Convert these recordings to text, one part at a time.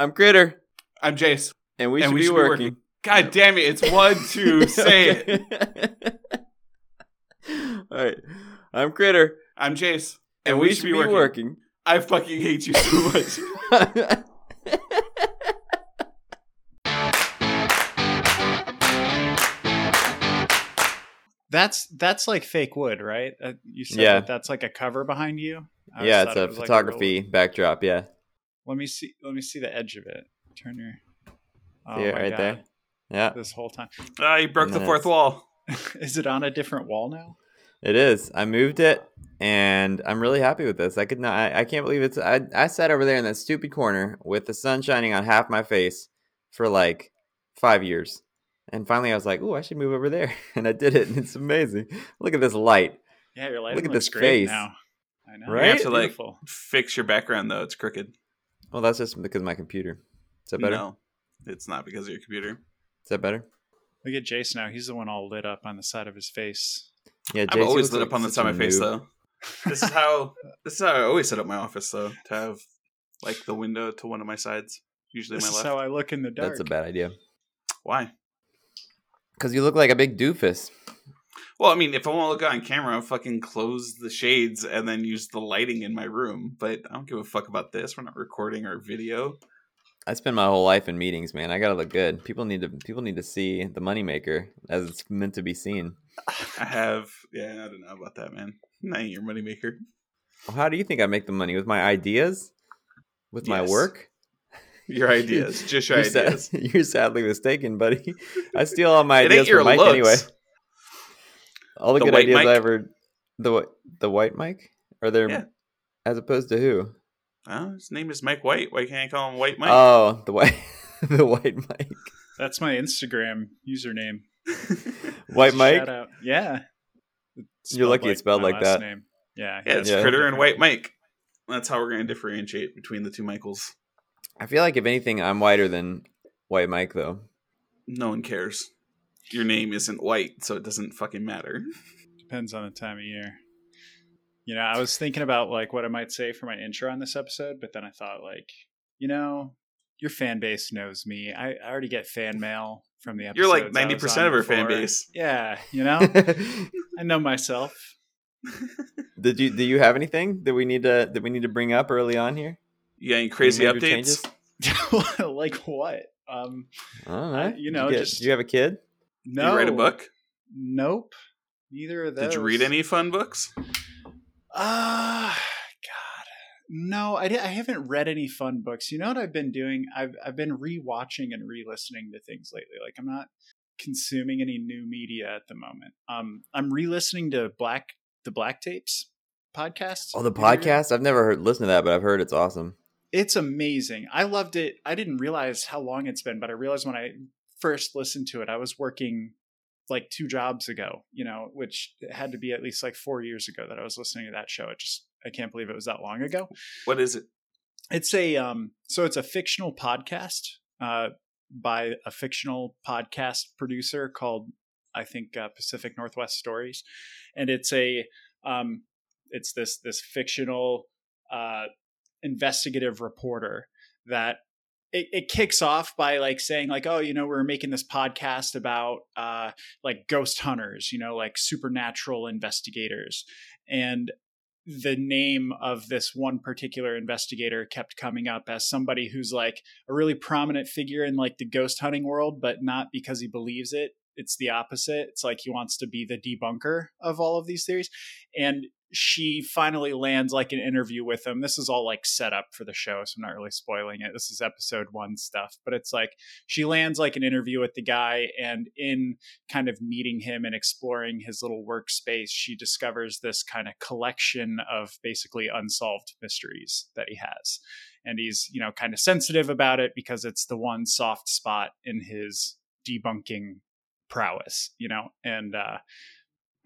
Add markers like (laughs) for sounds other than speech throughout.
I'm Critter, I'm Jace. and we and should we be should working. be working. God damn it! It's one, two, (laughs) say it. (laughs) All right. I'm Critter, I'm Jace, and, we, should be working. I fucking hate you so much. (laughs) That's that's like fake wood, right? Uh, you said Yeah. that that's like a cover behind you. I yeah, thought it's it a was like photography real- backdrop. Yeah. Let me see. Let me see the edge of it. Turn your. Oh See it my right God. there? Yeah, This whole time, Ah, you broke the fourth wall. (laughs) is it on a different wall now? it is. I moved it, and I'm really happy with this. I could not. I, I can't believe it's. I I sat over there in that stupid corner with the sun shining on half my face for like five years, and finally I was like, "Oh, I should move over there," (laughs) and I did it. And it's amazing. Look at this light. Yeah, your lighting Look at this great face. now. I know. Right? You have to like Beautiful. fix your background though. It's crooked. Well, that's just because of my computer. Is that better? No, it's not because of your computer. Is that better? Look at Jace now. He's the one all lit up on the side of his face. Yeah, I'm always lit like up on the side of my face though. This is how (laughs) this is how I always set up my office though. To have like the window to one of my sides, usually This my is how I look in the dark. That's a bad idea. Why? Because you look like a big doofus. Well, I mean, if I want to look on camera, I'll fucking close the shades and then use the lighting in my room. But I don't give a fuck about this. We're not recording our video. I spend my whole life in meetings, man. I gotta look good. People need to people need to see the moneymaker as it's meant to be seen. I have, yeah, I don't know about that, man. I ain't your moneymaker. How do you think I make the money with my ideas? With my work? Your (laughs) ideas, just your You're, sad- ideas. (laughs) you're sadly mistaken, buddy. I steal all my It ideas from Mike looks. anyway. All the, The good ideas Mike? I ever the the white Mike? Are there Yeah. as opposed to who? Oh, his name is Mike White. Why can't I call him White Mike? Oh, the white (laughs) the white Mike. That's my Instagram username. (laughs) White Mike? Shout out. Yeah. It's You're lucky it's spelled like that. Name. Yeah. yeah, it's Yeah. Critter and White Mike. That's how we're going to differentiate between the two Michaels. I feel like if anything, I'm whiter than White Mike though. No one cares. Your name isn't White, so it doesn't fucking matter. Depends on the time of year. You know, I was thinking about like what I might say for my intro on this episode, but then I thought like, you know, your fan base knows me. I, I already get fan mail from the episodes. You're like 90% of our fan base. Yeah, you know, (laughs) I know myself. (laughs) Did you do you have anything that we need to that we need to bring up early on here? You got any crazy Any updates? (laughs) like what? Um, I don't know. You know, Did get- just- do you have a kid? No. Did you write a book? Nope. Neither of those. Did you read any fun books? Ah, God, no, I, di- I haven't read any fun books. You know what I've been doing? I've I've been rewatching and re-listening to things lately. Like I'm not consuming any new media at the moment. Um, I'm re-listening to Black the Black Tapes podcast. Oh, the Have you podcast. I've never heard listened to that, but I've heard it's awesome. It's amazing. I loved it. I didn't realize how long it's been, but I realized when I first listened to it, I was working like two jobs ago, you know, which had to be at least like four years ago that I was listening to that show. It just, I can't believe it was that long ago. What is it? It's a, um, so it's a fictional podcast, uh, by a fictional podcast producer called, I think, uh, Pacific Northwest Stories. And it's a, um, it's this, this fictional, uh, investigative reporter that it, it kicks off by like saying like oh you know we're making this podcast about uh like ghost hunters you know like supernatural investigators. And the name of this one particular investigator kept coming up as somebody who's like a really prominent figure in like the ghost hunting world but not because he believes it. It's the opposite. It's like he wants to be the debunker of all of these theories. And she finally lands like an interview with him. This is all like set up for the show, so I'm not really spoiling it. This is episode one stuff, but it's like she lands like an interview with the guy, and in kind of meeting him and exploring his little workspace, she discovers this kind of collection of basically unsolved mysteries that he has. And he's, you know, kind of sensitive about it because it's the one soft spot in his debunking prowess, you know, and uh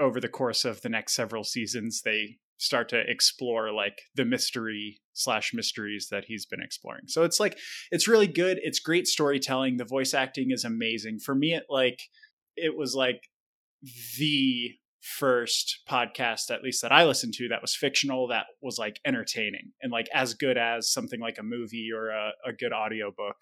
over the course of the next several seasons, they start to explore like the mystery slash mysteries that he's been exploring. So it's like it's really good. It's great storytelling. The voice acting is amazing. For me, it like it was like the first podcast, at least that I listened to, that was fictional, that was like entertaining and like as good as something like a movie or a, a good audiobook.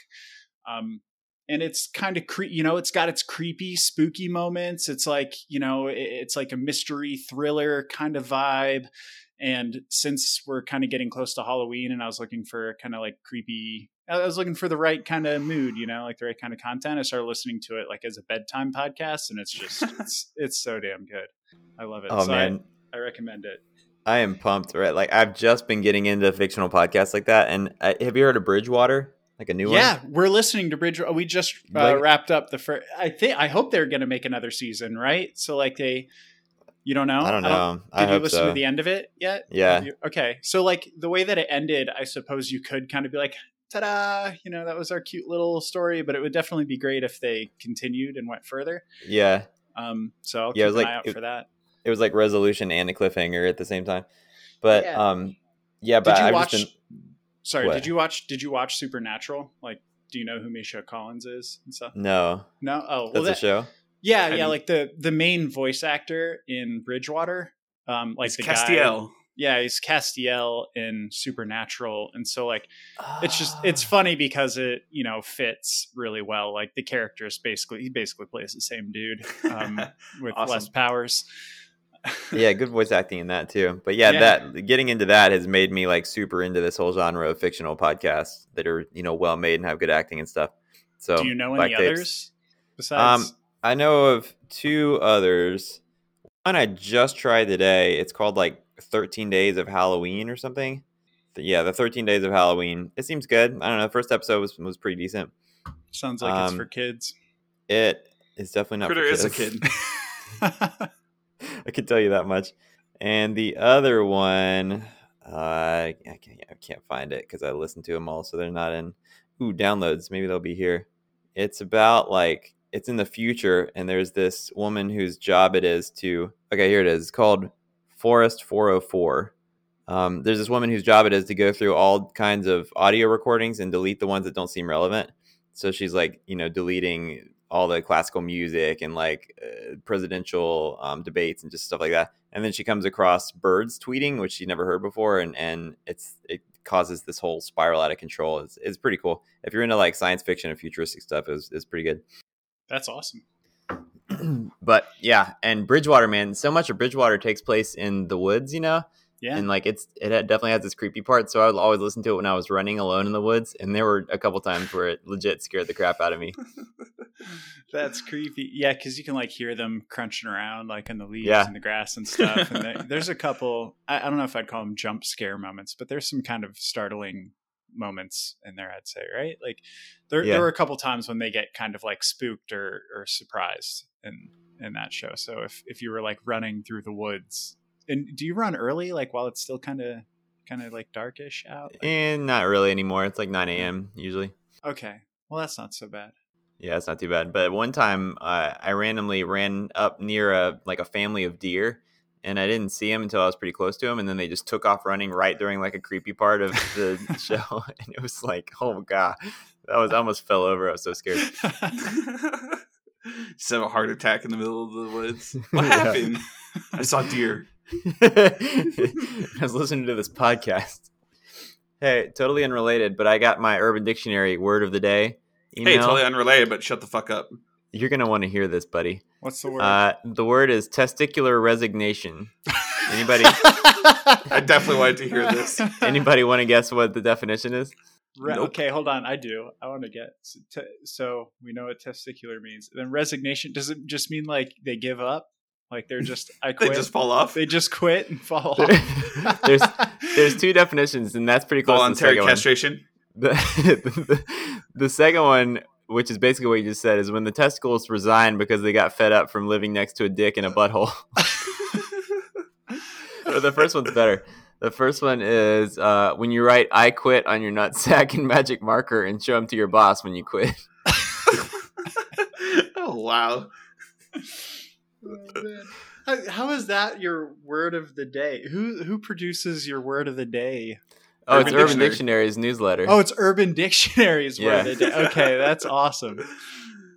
Um, and it's kind of cre- you know it's got its creepy spooky moments it's like you know it's like a mystery thriller kind of vibe and since we're kind of getting close to halloween and i was looking for kind of like creepy i was looking for the right kind of mood you know like the right kind of content i started listening to it like as a bedtime podcast and it's just (laughs) it's, it's so damn good i love it Oh so man, I, I recommend it I am pumped. Right, like I've just been getting into fictional podcasts like that. And uh, have you heard of Bridgewater? Like a new one? yeah we're listening to bridge we just uh, Like- wrapped up the first i think i hope they're gonna make another season right so like they you don't know I don't know. I, Did you hope listen so. to the end of it yet? Yeah. You- okay. So like the way that it ended, I suppose you could kind of be like, ta-da, you know, that was our cute little story, but it would definitely be great if they continued and went further. yeah, Um, so I'll Yeah, it was an like- eye out it- for that. it was like resolution and a cliffhanger at the same time. But Yeah. um, yeah, but Did you I've watch? just Sorry, What? did you watch? Did you watch Supernatural? Like, do you know who Misha Collins is and stuff? no. No. Oh, That's well, a show. yeah, Have yeah. you- Like the the main voice actor in Bridgewater, um, like It's the guy. Castiel. Yeah, he's Castiel in Supernatural, and so like it's just it's Ah. funny because it you know fits really well like the character is basically he basically plays the same dude um, (laughs) with Awesome. less powers yeah, good voice acting in that too. But yeah, Yeah. that getting into that has made me like super into this whole genre of fictional podcasts that are you know well made and have good acting and stuff. So do you know Black any Tapes. others besides Um, I know of two others. One I just tried today. It's called like 13 Days of Halloween or something. Yeah, the 13 Days of Halloween. It seems good. I don't know. The first episode was, was pretty decent. sounds like it's um, for kids It is definitely not. Critter for is a kids. kid. (laughs) (laughs) I can tell you that much. And the other one, uh, I can't, I can't find it because I listened to them all, so they're not in. Ooh, downloads. Maybe they'll be here. It's about like it's in the future, and there's this woman whose job it is to. Okay, here it is. It's called Forest 404. Um, there's this woman whose job it is to go through all kinds of audio recordings and delete the ones that don't seem relevant. So she's like, you know, deleting all the classical music and like uh, presidential um, debates and just stuff like that. And then she comes across birds tweeting, which she never heard before, and and it's it causes this whole spiral out of control. It's, it's pretty cool. If you're into like science fiction and futuristic stuff, is is pretty good. that's awesome (clears throat) but yeah, and Bridgewater, man, so much of Bridgewater takes place in the woods, you know, yeah and like it's it definitely has this creepy part. So I would always listen to it when I was running alone in the woods, and there were a couple times where it legit scared the crap out of me. (laughs) that's creepy yeah because you can like hear them crunching around like in the leaves Yeah. and the grass and (laughs) stuff and there- there's a couple I, I don't know if i'd call them jump scare moments but there's some kind of startling moments in there i'd say right like there, Yeah. there were a couple times when they get kind of like spooked or or surprised in in that show so if if you were like running through the woods and do you run early like while it's still kind of kind of like darkish out Like- And not really anymore. It's like 9 a.m. usually. okay well that's not so bad Yeah, it's not too bad. But one time, uh, I randomly ran up near a like a family of deer, and I didn't see them until I was pretty close to them, and then they just took off running right during like a creepy part of the (laughs) show, (laughs) and it was like, oh my god, that was I almost fell over. I was so scared. (laughs) Just have a heart attack in the middle of the woods. What Yeah. happened? I saw deer. (laughs) I was listening to this podcast. Hey, totally unrelated, but I got my Urban Dictionary word of the day. Email. Hey, totally unrelated, but shut the fuck up. You're gonna want to hear this, buddy. what's the word Uh, the word is testicular resignation. Anybody? (laughs) I definitely wanted to hear this. (laughs) Anybody want to guess what the definition is? Re- Nope. Okay, hold on. I do. I want to get so, te- so we know what testicular means. Then resignation does it just mean like they give up? Like they're just I (laughs) They quit. just fall off. They just quit and fall off. (laughs) there's there's two definitions, and that's pretty close. to the second one. castration. The, (laughs) the, the second one, which is basically what you just said, is when the testicles resign because they got fed up from living next to a dick in a butthole. or the first one's better. The first one is uh, when you write "I quit" on your nutsack in magic marker and show them to your boss when you quit. oh wow. Oh, how, how is that your word of the day? Who who produces your word of the day? Oh, Urban it's Urban Dictionary. Dictionary's newsletter. Oh, it's Urban Dictionary's word of the day. Okay, that's awesome. (laughs)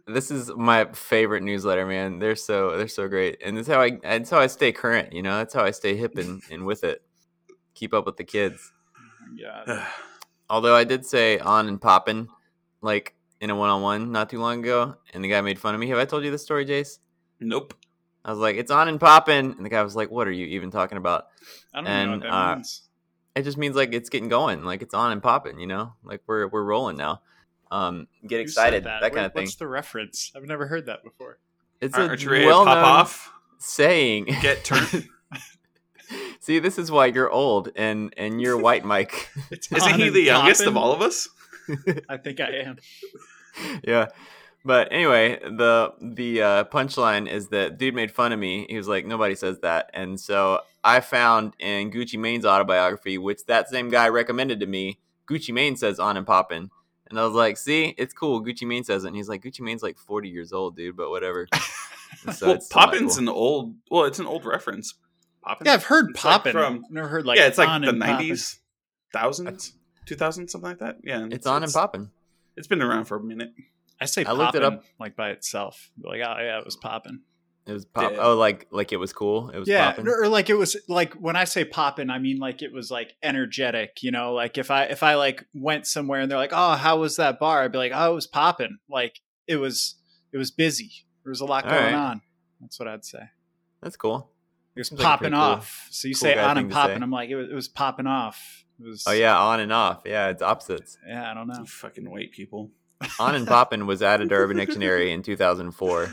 This is my favorite newsletter, man. They're so they're so great, and that's how I that's how I stay current. You know, that's how I stay hip and, and with it. Keep up with the kids. Oh yeah. (sighs) Although I did say on and poppin', like in a one on one not too long ago, and the guy made fun of me. Have I told you this story, Jace? nope. I was like, "It's on and poppin'," and the guy was like, "What are you even talking about?" I don't know And, what that uh, means. It just means like it's getting going, like it's on and popping. You know, like we're we're rolling now. Um, get Who said excited, that, What- kind of thing. What's the reference? I've never heard that before. It's Aren't a aren't you ready to well pop known off? saying. Get (laughs) turned. See, this is why you're old and and you're white, (laughs) Mike. Isn't he the youngest of all of us? (laughs) I think I am. yeah. But anyway, the the uh, punchline is that dude made fun of me. He was like, nobody says that, and so I found in Gucci Mane's autobiography, which that same guy recommended to me. Gucci Mane says on and poppin', and I was like, see, it's cool. Gucci Mane says it, and he's like, Gucci Mane's like forty years old, dude, but whatever. (laughs) So well, it's Poppin's cool. an old. Well, it's an old reference. Poppin. Yeah, I've heard It's like poppin'. from- never heard like yeah, it's like on the and poppin'. nineties, thousands, two thousand, something like that. Yeah, It's on and poppin'. It's been around for a minute. I say I looked it up. like by itself. Like, oh yeah, it was popping. It was pop. Dead. Oh, like like it was cool. It was Yeah, poppin'. or like it was like when I say poppin', I mean like it was like energetic. You know, like if I if I like went somewhere and they're like, oh, how was that bar? I'd be like, oh, it was poppin'. Like it was it was busy. There was a lot All going right. on. That's what I'd say. That's cool. It was Seems like a popping cool- off. So you cool say on and popping. I'm like, it was, it was popping off. It was. Oh yeah, on and off. Yeah, it's opposites. Yeah, I don't know. You fucking white people. On and poppin' was added (laughs) to Urban Dictionary in 2004,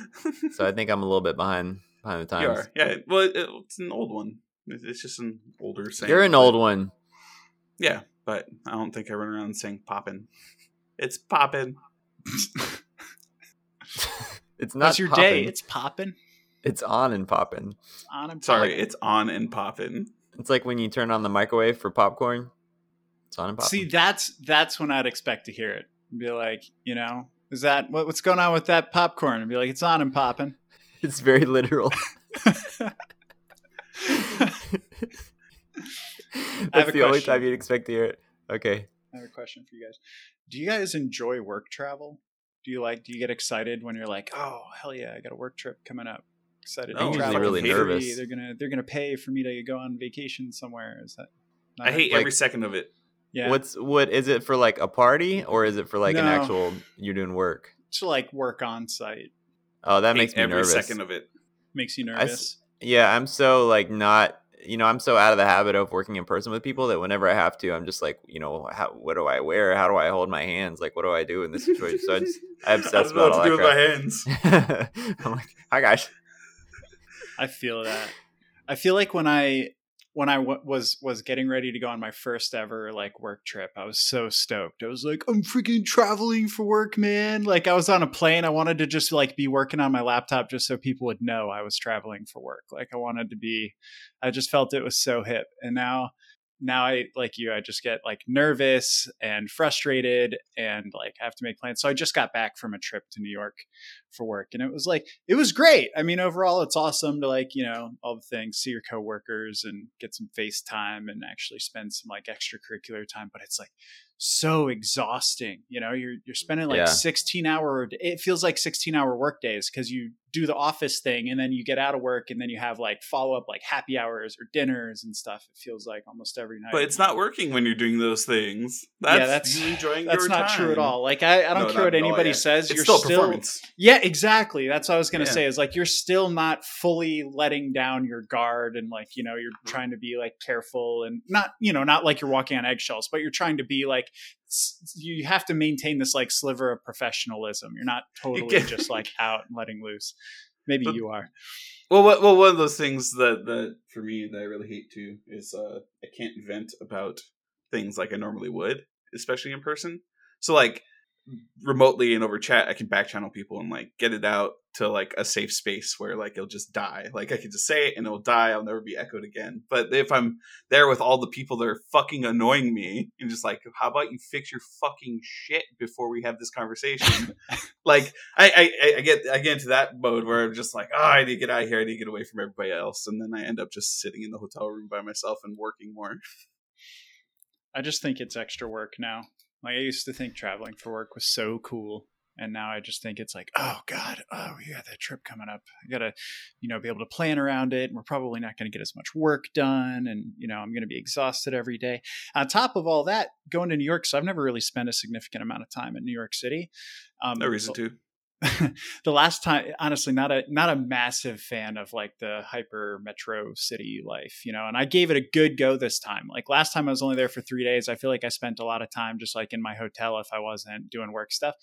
so I think I'm a little bit behind behind the times. you are. Yeah. Well, it, it's an old one. It's just an older saying. You're an old one. Yeah, but I don't think I run around saying poppin'. It's poppin'. (laughs) It's not How's your poppin'. day? It's popping. It's on and poppin'. It's on and Sorry, poppin'. it's on and poppin'. It's like when you turn on the microwave for popcorn. It's on and poppin'. See, that's that's when I'd expect to hear it. Be like, you know, is that what, what's going on with that popcorn? And be like, it's on and popping. (laughs) it's very literal. (laughs) (laughs) That's a the only time you'd expect to hear it. Okay. I have a question for you guys. Do you guys enjoy work travel? Do you like? Do you get excited when you're like, oh hell yeah, I got a work trip coming up? Excited. No, I'm usually really nervous. They're gonna they're gonna pay for me to go on vacation somewhere. Is that? not I hate Like- every second of it. Yeah. What's what is it for like a party or is it for like an actual you're doing work? to like work on site Oh, that Hate makes me every nervous. second of it. makes you I s- nervous? Yeah, I'm so like not you know, I'm so out of the habit of working in person with people that whenever I have to, I'm just like, you know, how, what do I wear? How do I hold my hands? Like, what do I do in this situation? So I, just, I (laughs) obsess I don't know about all what to do with that my uh, hands. (laughs) I'm like, hi guys. I feel that. I feel like when I when I w- was was getting ready to go on my first ever like work trip, I was so stoked. I was like, I'm freaking traveling for work, man! Like I was on a plane. I wanted to just like be working on my laptop just so people would know I was traveling for work. Like I wanted to be. I just felt it was so hip, and now. Now I like you. I just get like nervous and frustrated, and like I have to make plans. So I just got back from a trip to New York for work, and it was like it was great. I mean, overall, it's awesome to like you know all the things, see your coworkers, and get some FaceTime, and actually spend some like extracurricular time. But it's like so exhausting. You know, you're you're spending like Yeah. 16 hour. It feels like 16 hour work days because you do the office thing, and then you get out of work, and then you have like follow up like happy hours or dinners and stuff. It feels like almost every night. But it's not working when you're doing those things. That's, Yeah, that's- you enjoying That's your not true at all. Like I, I don't No, care what at all, anybody yeah. says. It's you're still still performance. yeah, exactly. That's what I was going to Yeah. say is like you're still not fully letting down your guard and like, you know, you're trying to be like careful and not, you know, not like you're walking on eggshells, but you're trying to be like you have to maintain this like sliver of professionalism. You're not totally just like (laughs) out and letting loose. Maybe But- you are. Well, what, well, one of those things that that for me that I really hate too is uh, I can't vent about things like I normally would, especially in person. So like remotely and over chat, I can back channel people and like get it out to like a safe space where like it'll just die. Like I can just say it and it'll die. I'll never be echoed again. But if I'm there with all the people that are fucking annoying me and just like, how about you fix your fucking shit before we have this conversation? (laughs) like I, I I get I get into that mode where I'm just like, oh, I need to get out of here. I need to get away from everybody else, and then I end up just sitting in the hotel room by myself and working more. I just think it's extra work now. Like I used to think traveling for work was so cool. and now I just think it's like, oh God, oh we got that trip coming up. I gotta, you know, be able to plan around it. And we're probably not going to get as much work done, and you know, I'm going to be exhausted every day. On top of all that, going to New York, so I've never really spent a significant amount of time in New York City. Um, no reason to. (laughs) the last time honestly not a not a massive fan of like the hyper metro city life you know and i gave it a good go this time. Like last time i was only there for three days i feel like i spent a lot of time just like in my hotel if i wasn't doing work stuff.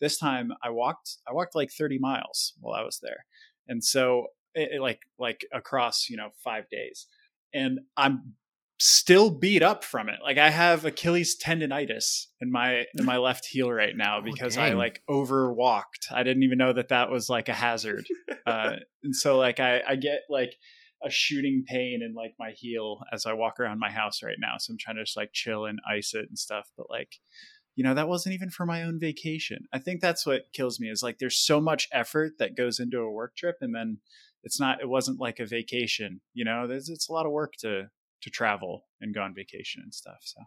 This time i walked i walked like 30 miles while i was there and so it, it like like across you know five days and i'm still beat up from it. Like I have Achilles tendonitis in my in my left heel right now oh, because I like overwalked. I didn't even know that that was like a hazard. (laughs) Uh, and so like I I get like a shooting pain in like my heel as I walk around my house right now. So I'm trying to just like chill and ice it and stuff. But like, you know, that wasn't even for my own vacation. I think that's what kills me is like there's so much effort that goes into a work trip and then it's not it wasn't like a vacation, you know, there's it's a lot of work to to travel and go on vacation and stuff. So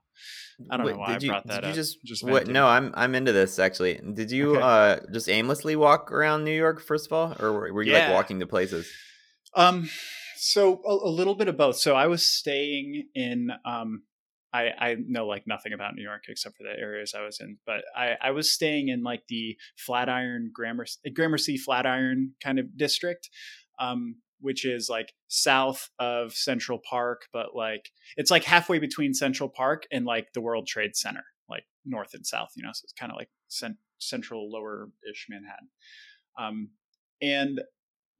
I don't Wait, know why I you, brought that did up. You just, just what, no, I'm I'm into this actually. Did you okay. uh, just aimlessly walk around New York first of all, or were you yeah. like walking to places? Um, so a, a, little bit of both. So I was staying in. Um, I I know like nothing about New York except for the areas I was in, but I I was staying in like the Flatiron Gramercy Gramercy Flatiron kind of district. Um, which is like south of Central Park, but like it's like halfway between Central Park and like the World Trade Center, like north and south, you know. So it's kind of like cent- central lower ish Manhattan. Um, and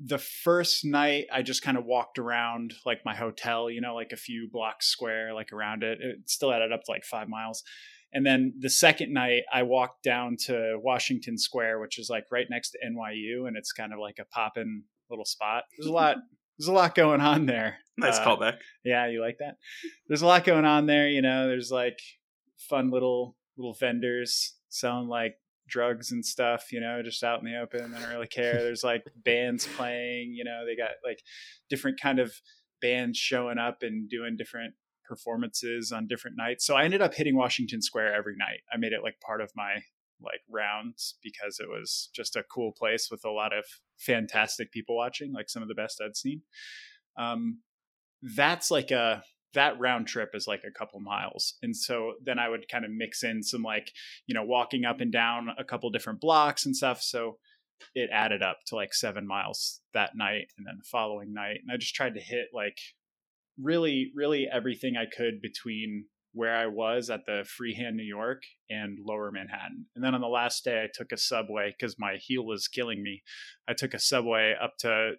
the first night I just kind of walked around like my hotel, you know, like a few blocks square, like around it. It still added up to like five miles. And then the second night, I walked down to Washington Square, which is like right next to NYU, and it's kind of like a poppin' little spot. There's a lot. (laughs) There's a lot going on there. Nice uh, callback. Yeah, you like that? There's a lot going on there. You know, there's like fun little little vendors selling like drugs and stuff. You know, just out in the open. They don't really care. (laughs) There's like bands playing. You know, they got like different kind of bands showing up and doing different performances on different nights. So I ended up hitting Washington Square every night. I made it like part of my like rounds because it was just a cool place with a lot of fantastic people watching, like some of the best I'd seen. Um, that's like a that round trip is like a couple miles and so then i would kind of mix in some like you know walking up and down a couple different blocks and stuff so it added up to like seven miles that night and then the following night and i just tried to hit like really really everything i could between where I was at the Freehand, New York, and Lower Manhattan. And then on the last day, I took a subway because my heel was killing me. I took a subway up to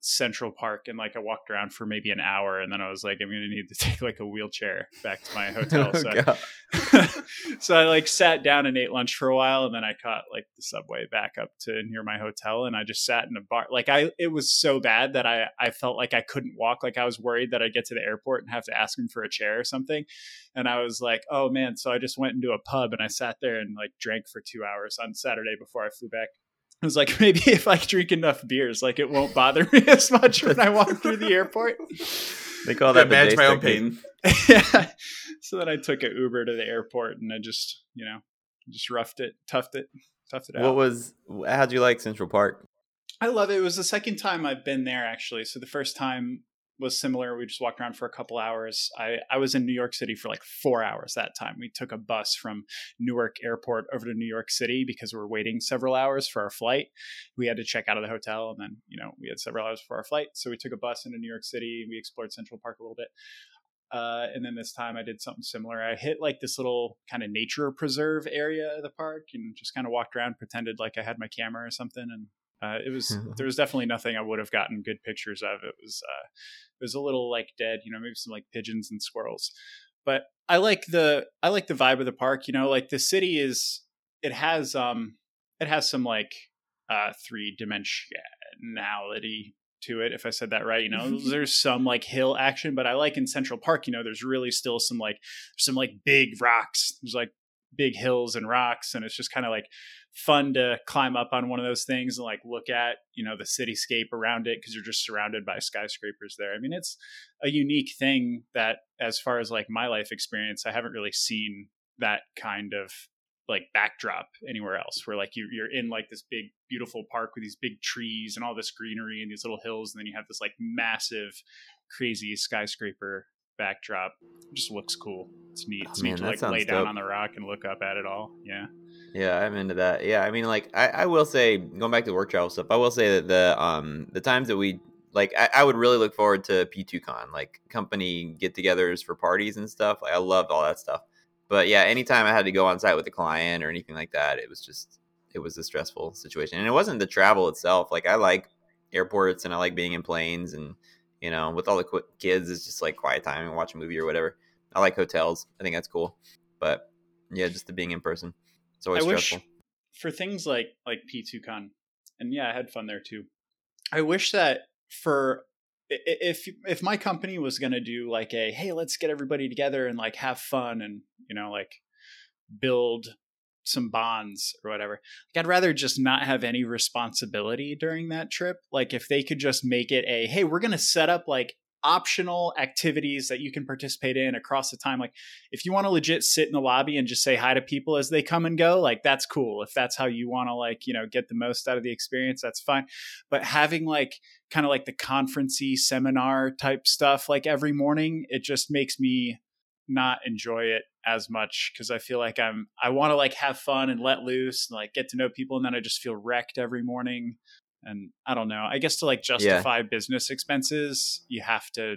Central Park and like I walked around for maybe an hour and then I was like, I'm gonna need to (laughs) take like a wheelchair back to my (laughs) hotel. so, I, (laughs) so I like sat down and ate lunch for a while and then I caught like the subway back up to near my hotel and I just sat in a bar. Like I it was so bad that I I felt like I couldn't walk. Like I was worried that I'd get to the airport and have to ask him for a chair or something. And I was like, oh man. So I just went into a pub and I sat there and like drank for two hours on Saturday before I flew back (laughs) I was like, maybe if I drink enough beers, like it won't bother me as much when I walk through the airport. (laughs) They call that manage my own pain. (laughs) yeah. So then I took an Uber to the airport and I just, you know, just roughed it, toughed it, toughed it out. What was? How'd you like Central Park? I love it. It was the second time I've been there actually. So the first time was similar. We just walked around for a couple hours. I, I was in New York City for like four hours that time. We took a bus from Newark Airport over to New York City because we were waiting several hours for our flight. We had to check out of the hotel and then, you know, we had several hours for our flight. So we took a bus into New York City. We explored Central Park a little bit. Uh, and then this time I did something similar. I hit like this little kind of nature preserve area of the park and just kind of walked around, pretended like I had my camera or something, and uh, it was (laughs) there was definitely nothing I would have gotten good pictures of. It was uh, it was a little like dead, you know, maybe some like pigeons and squirrels. But I like the I like the vibe of the park. You know, like the city is it has um it has some like uh three dimensionality to it if i said that right you know (laughs) there's some like hill action but i like in central park you know there's really still some like some like big rocks there's like big hills and rocks and it's just kind of like fun to climb up on one of those things and like look at you know the cityscape around it because you're just surrounded by skyscrapers there. I mean it's a unique thing that as far as like my life experience i haven't really seen that kind of like backdrop anywhere else where like you, you're in like this big beautiful park with these big trees and all this greenery and these little hills and then you have this like massive crazy skyscraper backdrop it just looks cool it's neat it's Oh, neat man, to like lay down dope. on the rock and look up at it all yeah Yeah, I'm into that. Yeah, I mean, like, I, I will say, going back to work travel stuff, I will say that the um the times that we like, I, I would really look forward to P2Con, like company get-togethers for parties and stuff. Like, I loved all that stuff. But yeah, anytime I had to go on site with a client or anything like that, it was just it was a stressful situation. And it wasn't the travel itself. Like, I like airports and I like being in planes and you know, with all the qu- kids, it's just like quiet time and watch a movie or whatever. I like hotels. I think that's cool. But yeah, just the being in person. It's always I wish stressful. for things like like P2Con, and yeah, I had fun there too. I wish that for if if my company was going to do like a hey, let's get everybody together and like have fun and you know like build some bonds or whatever. Like I'd rather just not have any responsibility during that trip. Like if they could just make it a hey, we're going to set up like optional activities that you can participate in across the time like if you want to legit sit in the lobby and just say hi to people as they come and go like that's cool if that's how you want to like you know get the most out of the experience that's fine but having like kind of like the conferencey seminar type stuff like every morning it just makes me not enjoy it as much because I feel like I'm I want to like have fun and let loose and like get to know people and then I just feel wrecked every morning. And I don't know I guess to like justify business expenses you have to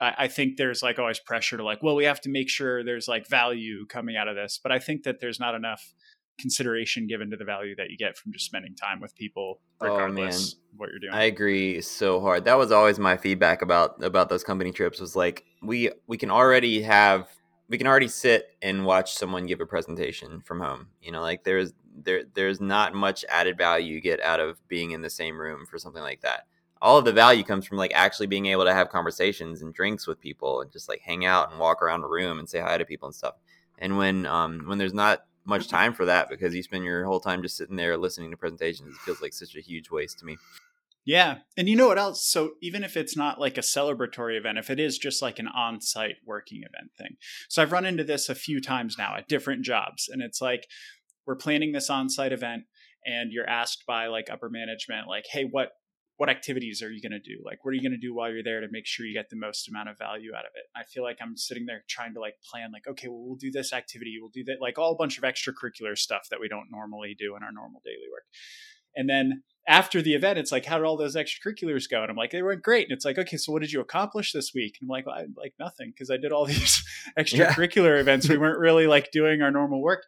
I, I think there's like always pressure to like well we have to make sure there's like value coming out of this. But I think that there's not enough consideration given to the value that you get from just spending time with people Oh, regardless of what you're doing. I agree so hard. That was always my feedback about about those company trips was like we we can already have we can already sit and watch someone give a presentation from home. You know, like there's there there's not much added value you get out of being in the same room for something like that. All of the value comes from like actually being able to have conversations and drinks with people and just like hang out and walk around the room and say hi to people and stuff. And when um when there's not much time for that because you spend your whole time just sitting there listening to presentations, it feels like such a huge waste to me. Yeah. And you know what else? So even if it's not like a celebratory event, if it is just like an on site working event thing. So I've run into this a few times now at different jobs. And it's like we're planning this on site event and you're asked by like upper management, like, hey, what what activities are you going to do? Like, what are you going to do while you're there to make sure you get the most amount of value out of it? I feel like I'm sitting there trying to like plan, like, okay, well, we'll do this activity, we'll do that, like all a bunch of extracurricular stuff that we don't normally do in our normal daily work. And then after the event, it's like, how did all those extracurriculars go? And I'm like, they went great. And it's like, okay, so what did you accomplish this week? And I'm like, well, I, like nothing because I did all (laughs) these extracurricular events. We (laughs) weren't really like doing our normal work.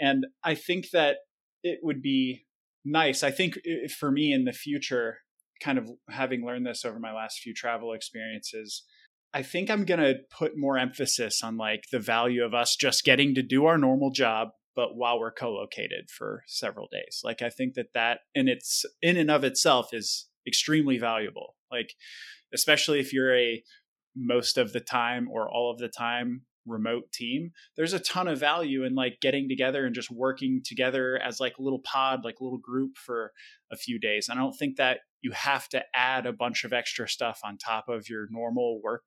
And I think that it would be nice. I think for me in the future, kind of having learned this over my last few travel experiences, I think I'm going to put more emphasis on like the value of us just getting to do our normal job, but while we're co-located for several days. Like I think that that in its in and of itself is extremely valuable. Like especially if you're a most of the time or all of the time remote team there's a ton of value in like getting together and just working together as like a little pod like a little group for a few days i don't think that you have to add a bunch of extra stuff on top of your normal work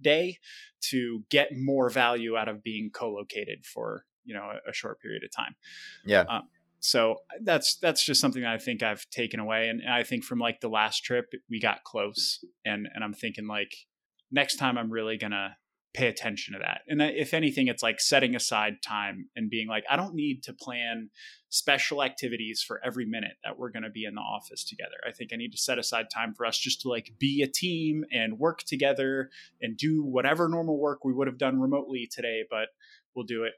day to get more value out of being co-located for you know a, a short period of time Yeah. Um, so uh, that's that's just something that I think I've taken away, and, and I think from like the last trip we got close, and and I'm thinking like next time I'm really gonna pay attention to that, and uh, if anything, it's like setting aside time and being like I don't need to plan special activities for every minute that we're gonna be in the office together. I think I need to set aside time for us just to like be a team and work together and do whatever normal work we would have done remotely today, but we'll do it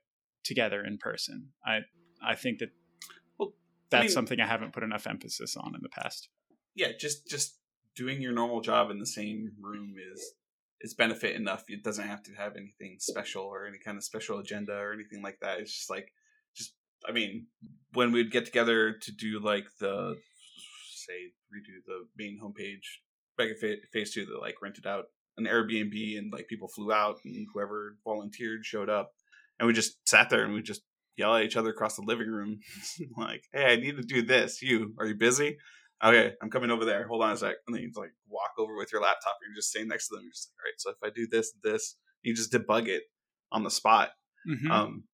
together in person. I I think that Well, that's mean- something I haven't put enough emphasis on in the past. yeah, just just doing your normal job in the same room is is benefit enough. It doesn't have to have anything special or any kind of special agenda or anything like that. It's just like just I mean, when we'd get together to do like the say redo the main homepage back Fa- phase two that like rented out an Airbnb and like people flew out and whoever volunteered showed up and we just sat there and we just yell at each other across the living room (laughs) like hey i need to do this you are you busy okay, I'm coming over there. Hold on a sec. And then you like walk over with your laptop. And you're just sitting next to them. You're just like, all right, so if I do this, this, you just debug it on the spot. Mhm. Um,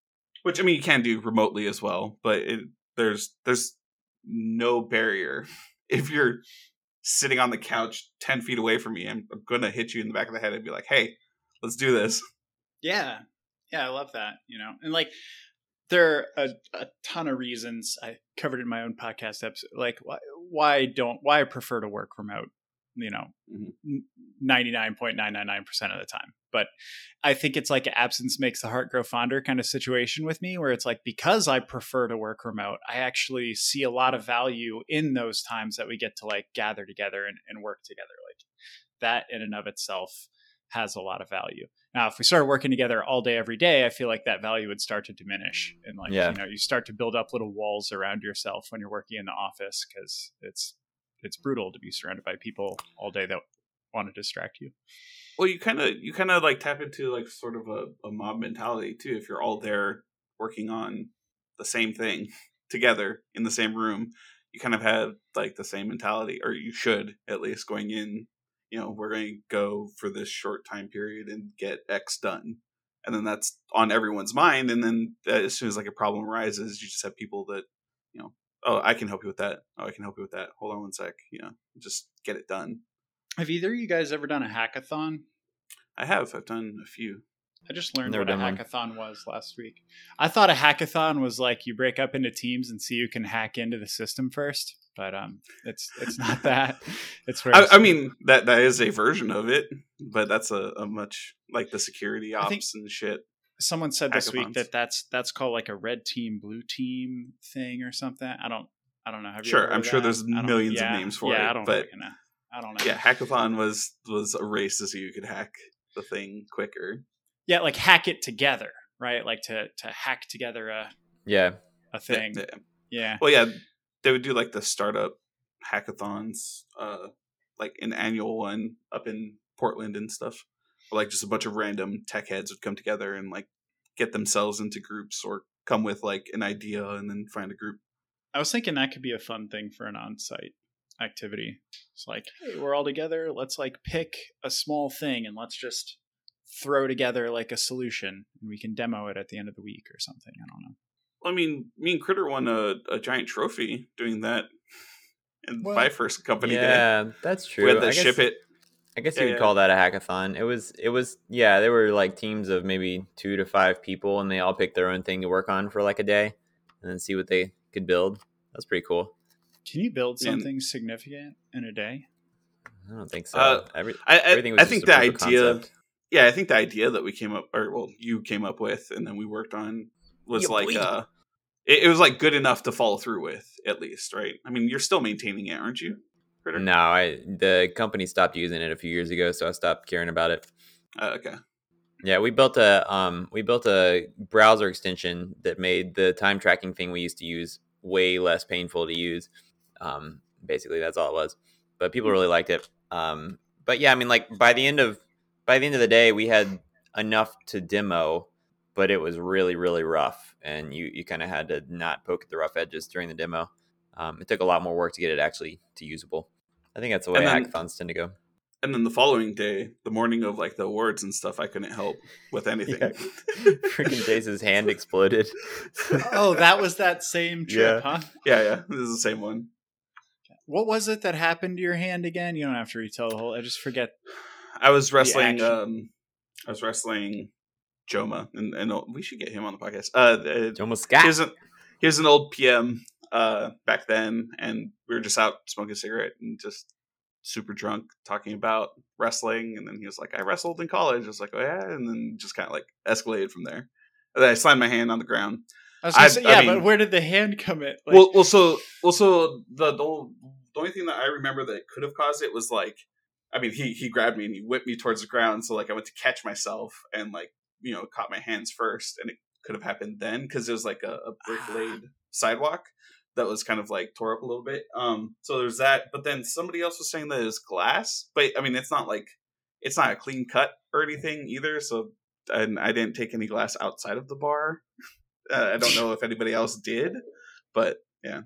which I mean you can do remotely as well, but it, there's there's no barrier (laughs) if you're sitting on the couch ten feet away from me. I'm, I'm gonna hit you in the back of the head and be like, "Hey, let's do this." Yeah, yeah, I love that. You know, and like there are a, a ton of reasons I covered in my own podcast episode, like why why don't why I prefer to work remote. You know, mm-hmm. ninety nine point nine nine nine percent of the time. But I think it's like absence makes the heart grow fonder kind of situation with me, where it's like because I prefer to work remote, I actually see a lot of value in those times that we get to like gather together and, and work together. Like that in and of itself has a lot of value. Now, if we started working together all day, every day, I feel like that value would start to diminish. And like, Yeah. you know, you start to build up little walls around yourself when you're working in the office because it's it's brutal to be surrounded by people all day that want to distract you. Well, you kind of you kind of like tap into like sort of a, a mob mentality too. If you're all there working on the same thing (laughs) together in the same room, you kind of have like the same mentality, or you should at least going in. You know, we're going to go for this short time period and get X done, and then that's on everyone's mind. And then uh, as soon as like a problem arises, you just have people that you know, oh, I can help you with that. Oh, I can help you with that. Hold on one sec. You know, just get it done. Have either of you guys ever done a hackathon? I have. I've done a few. I just learned Never what a done one. hackathon was last week. I thought a hackathon was like you break up into teams and see who can hack into the system first, but um, it's it's not (laughs) that. It's where I, I mean that that is a version of it, but that's a, a much like the security I ops think- and shit. someone said this week that that's that's called like a red team, blue team thing or something. I don't I don't know. Have you Sure, I'm of sure that? there's I don't- millions of names for yeah, it, I don't but- fucking know. I don't know. Yeah, hackathon was was a race to see who could hack the thing quicker. yeah, like hack it together, right? Like to to hack together a Yeah. a thing. Yeah. Yeah. Well, yeah, they would do like the startup hackathons, uh, like an annual one up in Portland and stuff. Or like just a bunch of random tech heads would come together and like get themselves into groups or come with like an idea and then find a group. I was thinking that could be a fun thing for an on-site activity. It's like, hey, we're all together. Let's like pick a small thing and let's just throw together like a solution, and we can demo it at the end of the week or something. I don't know. I mean, me and Critter won a, a giant trophy doing that (laughs) in Well, my first company day. Yeah, that's true. We had I to guess, ship it. I guess Yeah, you could yeah. call that a hackathon. It was it was yeah, there were like teams of maybe two to five people and they all picked their own thing to work on for like a day and then see what they could build. That's pretty cool. Can you build Man. something significant in a day? I don't think so. Uh, Every, I, I, everything was I think a the idea, concept. yeah, I think the idea that we came up, or well, you came up with, and then we worked on, was Yeah, like, boy. uh, it, it was like good enough to follow through with, at least, right? I mean, you're still maintaining it, aren't you? Critter? No, I the company stopped using it a few years ago, so I stopped caring about it. Uh, okay. Yeah, we built a um we built a browser extension that made the time tracking thing we used to use way less painful to use. Um basically that's all it was. But people really liked it. Um but yeah, I mean like by the end of by the end of the day we had enough to demo, but it was really really rough and you you kind of had to not poke at the rough edges during the demo. Um it took a lot more work to get it actually to usable. I think that's the way And then- hackathons tend to go. And then the following day, the morning of like the awards and stuff, I couldn't help with (laughs) anything. Yeah. (laughs) Freaking Jace's hand exploded. Oh, that was (laughs) that same trip, huh? yeah, yeah, this is the same one. What was it that happened to your hand again? You don't have to retell the whole. I just forget. I was wrestling. Um, I was wrestling Joma, and, and we should get him on the podcast. Uh, uh, It's almost Scott. here's an here's an old PM uh back then, and we were just out smoking a cigarette and just super drunk talking about wrestling, and then he was like, "I wrestled in college." I was like, "Oh yeah," and then just kind of like escalated from there. And then I slammed my hand on the ground. I was gonna I- say, I yeah, mean- but where did the hand come in? Like, well, well, so well, so the the, only- the only thing that I remember that could have caused it was like, I mean, he he grabbed me and he whipped me towards the ground, so like I went to catch myself and like you know caught my hands first, and it could have happened then because there was like a, a brick laid sidewalk that was kind of like tore up a little bit. Um, so there's that, but then somebody else was saying that it was glass, but I mean, it's not like it's not a clean cut or anything either. So and I didn't take any glass outside of the bar. Uh, I don't know if anybody else did, but yeah.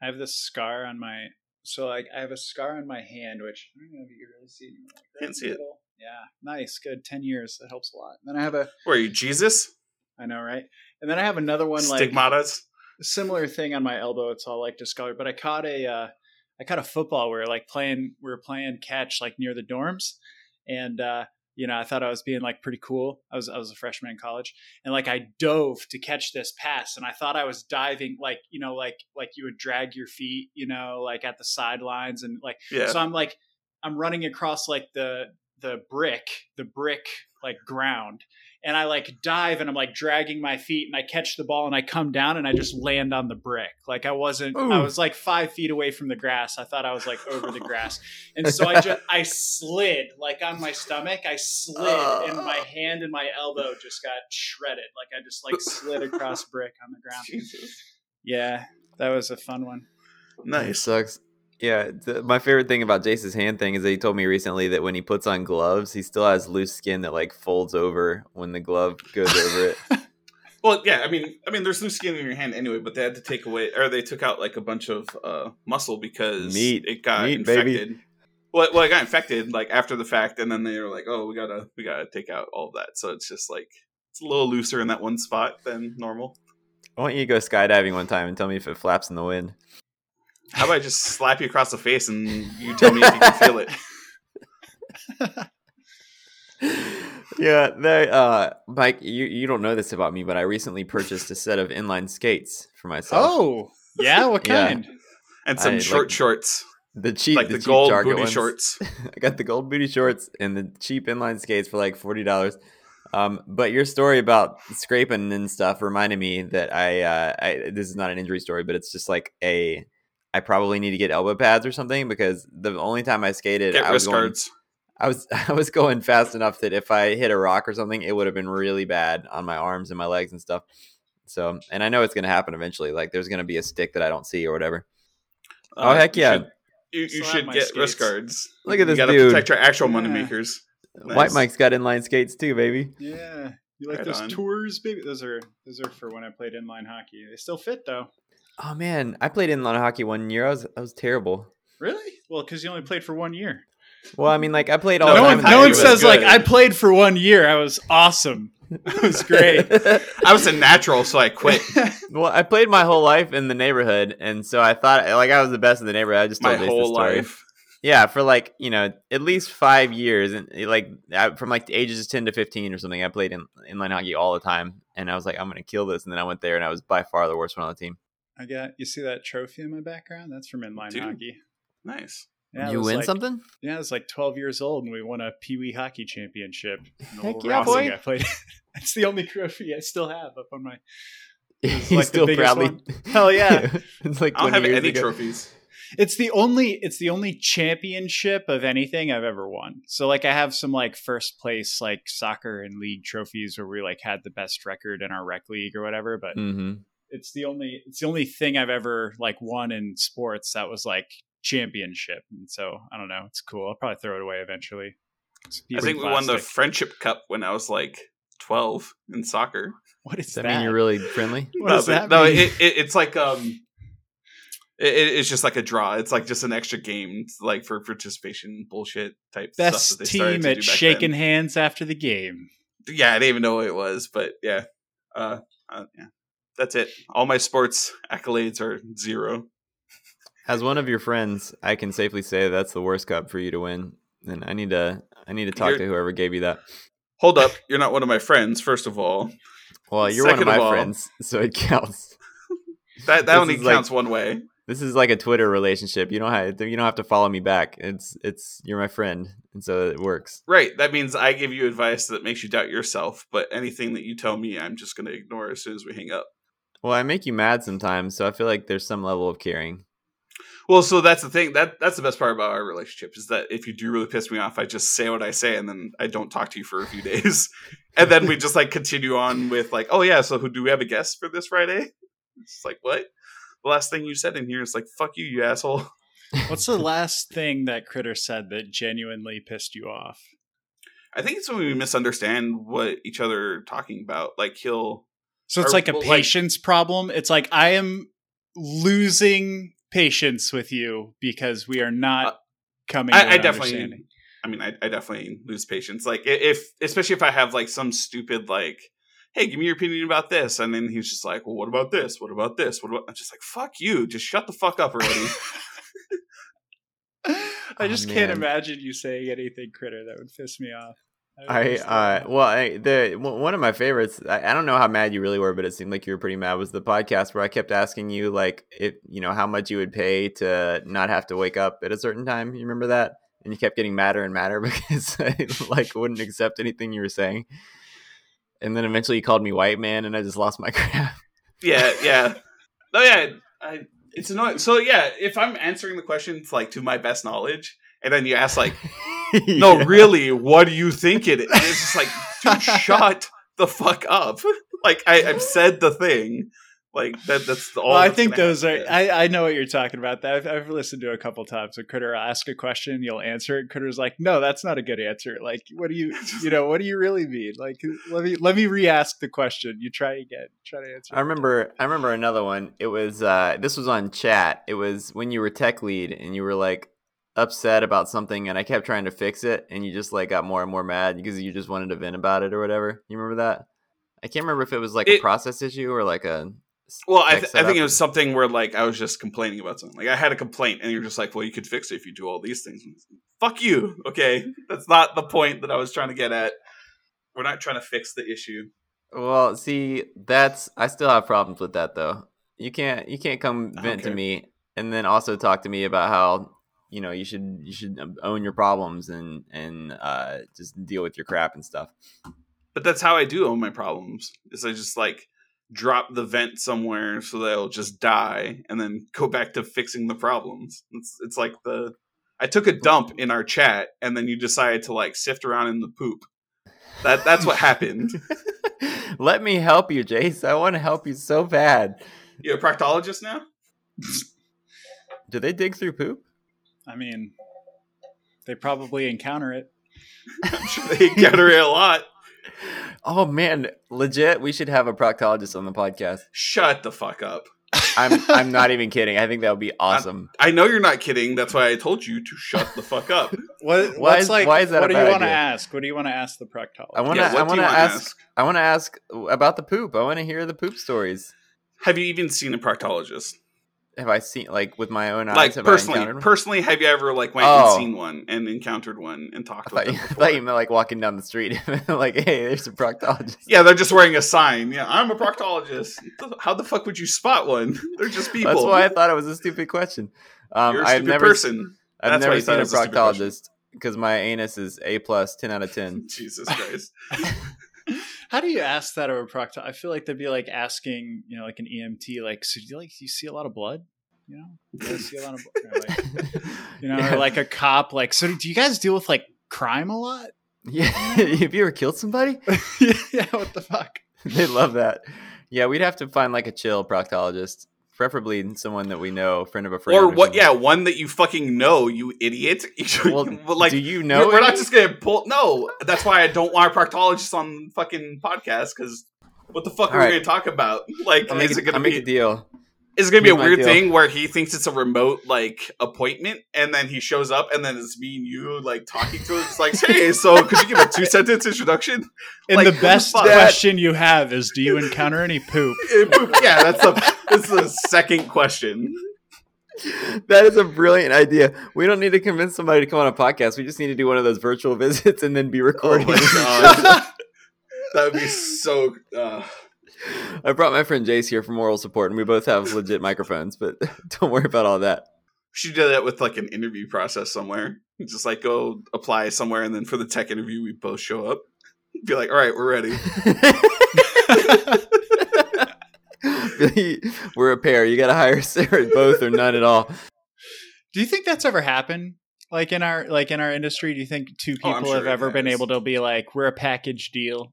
I have this scar on my. So like, I have a scar on my hand, which I don't know if you can really see. it. Like, Can't see it. Yeah, nice, good. Ten years that helps a lot. Then I have a where are you, Jesus? I know, right? And then I have another one like Stigmatas. similar thing on my elbow. It's all like discolored, but I caught a uh, I caught a football. We were like playing, we were playing catch like near the dorms, and uh, you know I thought I was being like pretty cool. I was I was a freshman in college, and like I dove to catch this pass, and I thought I was diving like you know like like you would drag your feet, you know, like at the sidelines, and like Yeah. so I'm like I'm running across like the the brick, the brick like ground. And I like dive and I'm like dragging my feet and I catch the ball and I come down and I just land on the brick. Like I wasn't I was like five feet away from the grass. I thought I was like over the (laughs) grass. And so I just I slid like on my stomach. I slid and my hand and my elbow just got shredded. Like I just like slid (laughs) across brick on the ground. Jesus. Yeah. That was a fun one. It Nice. sucks. Yeah, th- my favorite thing about Jace's hand thing is that he told me recently that when he puts on gloves, he still has loose skin that like folds over when the glove goes over it. (laughs) Well, yeah, I mean, I mean, there's loose skin in your hand anyway, but they had to take away, or they took out like a bunch of uh, muscle because Meat. it got Meat, baby. infected. Well, well, it got infected like after the fact, and then they were like, "Oh, we gotta, we gotta take out all of that." So it's just like it's a little looser in that one spot than normal. I want you to go skydiving one time and tell me if it flaps in the wind. How about I just slap you across the face and you tell me if you can feel it? (laughs) yeah, they, uh, Mike, you, you don't know this about me, but I recently purchased a set of inline skates for myself. Oh. Yeah, what Yeah. kind? And some I, short like- shorts, the cheap, like the, cheap gold Target booty ones. shorts. (laughs) I got the gold booty shorts and the cheap inline skates for like forty dollars. Um, but your story about scraping and stuff reminded me that I, uh, I this is not an injury story, but it's just like a I probably need to get elbow pads or something because the only time I skated, Get I was going, guards. I was (laughs) I was going fast enough that if I hit a rock or something, it would have been really bad on my arms and my legs and stuff. So, and I know it's going to happen eventually. Like, there's going to be a stick that I don't see or whatever. Oh, Uh, heck you yeah. should- You, you should get skates. wrist guards. Look at this you gotta dude. protect your actual Yeah. moneymakers. White Nice. Mike's got inline skates too, baby. Yeah. You like Right those on. tours, baby? Those are those are for when I played inline hockey. They still fit though. Oh man, I played inline hockey one year. I was I was terrible. Really? Well, because you only played for one year. Well, I mean, like I played all No the No time. one, no one was school. says like. I played for one year. I was awesome. (laughs) It was great. (laughs) I was a natural, so I quit. (laughs) well, I played my whole life in the neighborhood, and so I thought like I was the best in the neighborhood. I just My told Jace this whole story. life. Yeah, for like you know at least five years, and eh, like I, from like the ages of ten to fifteen or something, I played in inline hockey all the time, and I was like, I'm gonna kill this, and then I went there, and I was by far the worst one on the team. I got you see that trophy in my background? That's from inline Dude. hockey. Nice. Yeah, you win like- something? Yeah, I was like 12 years old, and we won a Pee Wee hockey championship. in the Heck yeah, boy. I played. (laughs) It's the only trophy I still have up on my. (laughs) He's like still biggest proudly. one. Hell yeah. (laughs) it's like I don't have any ago. trophies. It's the only. It's the only championship of anything I've ever won. So like, I have some like first place like soccer and league trophies where we like had the best record in our rec league or whatever. But Mm-hmm. It's the only. It's the only thing I've ever like won in sports that was like championship. And so I don't know. It's cool. I'll probably throw it away eventually. It's a I piece think of we won the friendship cup when I was like twelve in soccer. What is Does that? that mean you're really friendly? (laughs) What no, does that no, mean? it, it, it's like um, it, it- it's just like a draw. It's like just an extra game, like for participation bullshit type stuff Best that they team to at shaking then. hands after the game. Yeah, I didn't even know what it was, but yeah, uh, uh, yeah, that's it. All my sports accolades are zero. As one of your friends, I can safely say that's the worst cup for you to win. And I need to I need to talk You're- to whoever gave you that. Hold up, you're not one of my friends. First of all, Well, you're one of my of all- friends, (laughs) so it counts. that that This only is like- counts one way. This is like a Twitter relationship. You don't have you don't have to follow me back. It's it's you're my friend, and so it works. Right. That means I give you advice that makes you doubt yourself, but anything that you tell me, I'm just going to ignore as soon as we hang up. Well, I make you mad sometimes, so I feel like there's some level of caring. Well, so that's the thing. That that's the best part about our relationship is that if you do really piss me off, I just say what I say, and then I don't talk to you for a few days, (laughs) and then we just like continue on with like, oh yeah, so who do we have a guest for this Friday? It's like what? The last thing you said in here is like, fuck you, you asshole. (laughs) What's the (laughs) last thing that Critter said that genuinely pissed you off? I think it's when we misunderstand what each other are talking about. Like he'll So it's Or, like a well, like- patience problem. It's like I am losing patience with you because we are not Uh, coming. I, I definitely. I mean, I, I definitely lose patience. Like if, especially if I have like some stupid like "Hey, give me your opinion about this," and then he's just like, "Well, what about this? What about this? What about?" I'm just like, "Fuck you! Just shut the fuck up already." (laughs) I Oh, just can't imagine you saying anything critter that would piss me off. Would I uh well I, the w- one of my favorites I, I don't know how mad you really were but it seemed like you were pretty mad was the podcast where I kept asking you like if you know how much you would pay to not have to wake up at a certain time you remember that and you kept getting madder and madder (laughs) because I like wouldn't accept anything you were saying and then eventually you called me white man and I just lost my (laughs) crap yeah, yeah. No, yeah. I, it's annoying. So yeah, if I'm answering the questions like to my best knowledge, and then you ask like, (laughs) "No, Yeah. really, what do you think it is?" And it's just like, dude, shut (laughs) the fuck up. Like I, I've said the thing. Like that. That's the all. Well, I think gonna those are. I, I know what you're talking about. I've, I've listened to a couple times. A critter will ask a question, you'll answer it. Critter's like, "No, that's not a good answer. Like, what do you, you know, what do you really mean? Like, let me let me re-ask the question. You try again. Try to answer. I remember I remember another one. It was uh this was on chat. It was when you were tech lead and you were like upset about something and I kept trying to fix it and you just like got more and more mad because you just wanted to vent about it or whatever. You remember that? I can't remember if it was like a process issue or like a Well, I, th- I think it was something where like I was just complaining about something. Like I had a complaint, and you're just like, "Well, you could fix it if you do all these things." Fuck you. Okay, that's not the point that I was trying to get at. We're not trying to fix the issue. Well, see, that's I still have problems with that though. You can't you can't come vent to me and then also talk to me about how you know you should you should own your problems and and uh, just deal with your crap and stuff. But that's how I do own my problems. Is I just like drop the vent somewhere so they'll just die, and then go back to fixing the problems. It's it's like the I took a dump in our chat, and then you decided to like sift around in the poop. That that's what happened. (laughs) Let me help you, Jace. I want to help you so bad. You're a proctologist now. Do they dig through poop? I mean, they probably encounter it. I'm sure they encounter it a lot. Oh man, legit. We should have a proctologist on the podcast. Shut the fuck up. I'm (laughs) I'm not even kidding. I think that would be awesome. I know you're not kidding. That's why I told you to shut the fuck up. (laughs) What, Why is- like? why is that What a do you want to ask? What do you want to ask the proctologist? I want to Yeah, I want to wanna ask, ask? I want to ask about the poop. I want to hear the poop stories. Have you even seen a proctologist? Have I seen like with my own eyes? Like have I personally, personally, have you ever like went Oh. and seen one and encountered one and I talked thought, with you, them? (laughs) I thought you meant like walking down the street, (laughs) like, hey, there's a proctologist. Yeah, they're just wearing a sign. Yeah, I'm a proctologist. How the fuck would you spot one? (laughs) They're just people. That's why I thought it was a stupid question. Um, You're a I've stupid never, person. I've That's never seen a it was a stupid question. proctologist because my anus is a plus, ten out of ten. Jesus Christ. How do you ask that of a proctologist? I feel like they'd be like asking, you know, like an EMT, like, so do you like, do you see a lot of blood? You know, do you see a lot of, blood? Or like, you know, (laughs) Yeah. or like a cop, like, so do you guys deal with like crime a lot? (laughs) yeah. (laughs) Have you ever killed somebody? yeah, what the fuck? they love that. Yeah, we'd have to find like a chill proctologist, preferably someone that we know, friend of a friend. or what? Yeah, one that you fucking know, you idiot. (laughs) Well, (laughs) like, do you know? we're, we're not just gonna pull. No, that's why I don't want a proctologist on fucking podcast because what the fuck All are we gonna talk about? (laughs) Like, I'll make, is it gonna I'll make be? a deal. Is it gonna be a weird deal. thing where he thinks it's a remote like appointment, and then he shows up, and then it's me and you like talking to him? It's like, (laughs) hey, so could you give a two sentence introduction? And Like, the best question you have is, do you encounter (laughs) any poop? yeah, that's the that's the second question. That is a brilliant idea. We don't need to convince somebody to come on a podcast. We just need to do one of those virtual (laughs) visits and then be Oh recording. god, that would be so. Uh, I brought my friend Jace here for moral support, and we both have legit microphones. But (laughs) don't worry about all that. we should do that with like an interview process somewhere. Just like go apply somewhere, and then for the tech interview, we both show up. Be like, all right, we're ready. (laughs) We're a pair. You got to hire Sarah both or none at all. Do you think that's ever happened? Like in our like in our industry, do you think two oh, I'm people sure have it ever been able to be like, we're a package deal?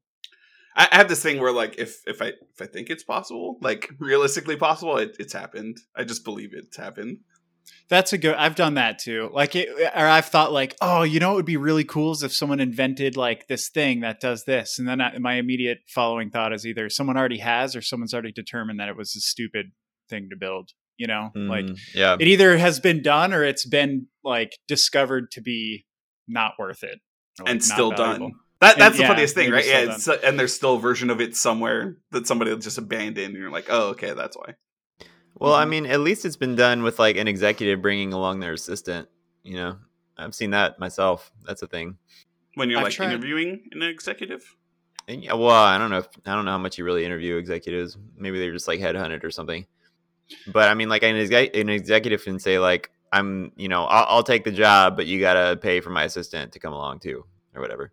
I have this thing where like if if I if I think it's possible, like realistically possible, it, it's happened. I just believe it's happened. That's a good. I've done that too. Like, it, or I've thought like, oh, you know, it would be really cool is if someone invented like this thing that does this, and then I, my immediate following thought is either someone already has or someone's already determined that it was a stupid thing to build. You know, like Mm, yeah, it either has been done or it's been like discovered to be not worth it like, and still valuable. done. That And that's the yeah, funniest thing, right? Yeah, it's, and there's still a version of it somewhere that somebody just abandoned, and you're like, oh, okay, that's why. Well, I Mhm. mean, at least it's been done with like an executive bringing along their assistant. You know, I've seen that myself. That's a thing. When you're I've like tried- interviewing an executive, And yeah, well, I don't know. If, I don't know how much you really interview executives. Maybe they're just like headhunted or something. But I mean, like an, exec- an executive can say like, "I'm, you know, I'll, I'll take the job, but you gotta pay for my assistant to come along too, or whatever."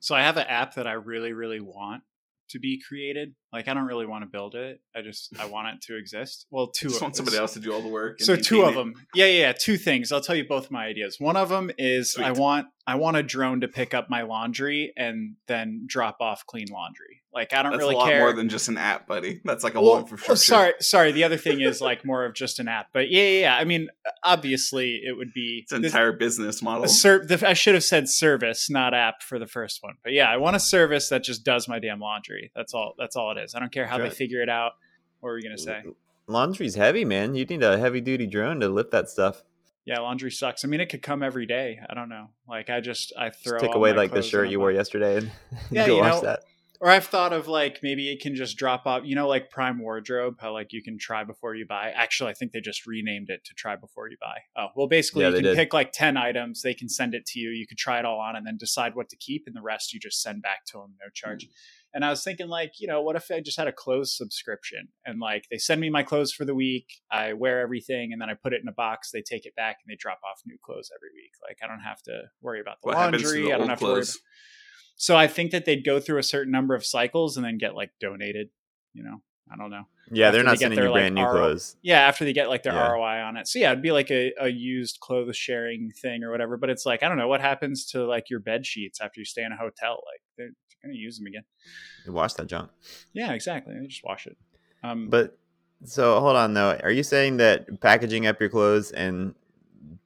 So I have an app that I really, really want to be created. Like I don't really want to build it. I just I want it to exist. Well, two. just want somebody else to do all the work. So two of it. them. Yeah, yeah, yeah. Two things. I'll tell you both my ideas. One of them is I want I want a drone to pick up my laundry and then drop off clean laundry. Like I don't That's really a lot care. more than just an app, buddy. That's like a well, whole infrastructure. oh, (laughs) sorry, sorry. The other thing is like more of just an app. But yeah, yeah, yeah. I mean, obviously it would be It's an this- entire business model. ser- the, I should have said service, not app for the first one. But yeah, I want a service that just does my damn laundry. That's all. That's all it is. I don't care how they figure it out. What were you gonna say? Laundry's heavy, man. You need a heavy duty drone to lift that stuff. Yeah, laundry sucks. I mean, it could come every day. I don't know. Like I just I throw Just take all away like the shirt you wore yesterday and (laughs) Yeah, go you wash know, that. Or I've thought of like maybe it can just drop off. You know, like Prime Wardrobe, how like you can try before you buy. Actually, I think they just renamed it to try before you buy. Oh, well, basically Yeah, you can did. pick like ten items. They can send it to you. You could try it all on and then decide what to keep, and the rest you just send back to them, no charge. Hmm. And I was thinking, like, you know, what if I just had a clothes subscription and like they send me my clothes for the week, I wear everything, and then I put it in a box. They take it back and they drop off new clothes every week. Like I don't have to worry about the what laundry. the I don't have to worry. About, so I think that they'd go through a certain number of cycles and then get like donated. You know, I don't know. Yeah, after they're not get sending their, you like, brand new RO clothes. Yeah, after they get like their Yeah. ROI on it. So yeah, it'd be like a, a used clothes sharing thing or whatever. But it's like I don't know what happens to like your bed sheets after you stay in a hotel. Like they're gonna use them again. You wash that junk. Yeah, exactly. Just wash it. Um, But so hold on though. Are you saying that packaging up your clothes and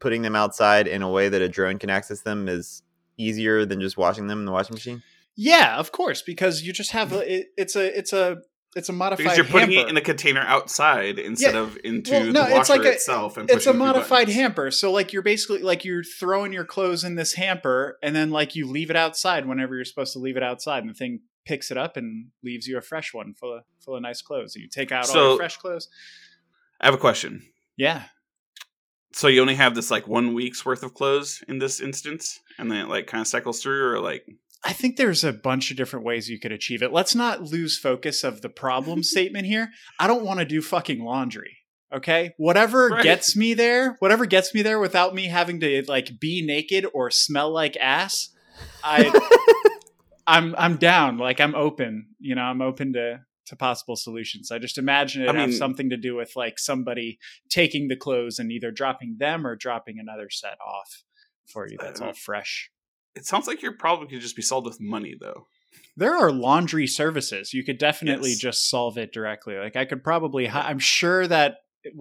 putting them outside in a way that a drone can access them is easier than just washing them in the washing machine? yeah, of course, because you just have a, it, it's a it's a it's a modified. Because you're putting hamper. it in a container outside instead of into Well, no, the it's washer like a- itself. And it's a modified buttons. hamper so like you're basically like you're throwing your clothes in this hamper and then like you leave it outside whenever you're supposed to leave it outside and the thing picks it up and leaves you a fresh one full of full of nice clothes And you take out all So- your fresh clothes I have a question. yeah So you only have this like one week's worth of clothes in this instance, and then it like kind of cycles through, or like i think there's a bunch of different ways you could achieve it let's not lose focus of the problem (laughs) statement here i don't want to do fucking laundry okay whatever Right. gets me there whatever gets me there without me having to like be naked or smell like ass i (laughs) I'm I'm down. Like I'm open. You know, I'm open to to possible solutions. I just imagine it I have mean- something to do with like somebody taking the clothes and either dropping them or dropping another set off for you. That's Uh, all fresh. It sounds like your problem could just be solved with money, though. There are laundry services. You could definitely Yes. just solve it directly. Like I could probably. hi- I'm sure that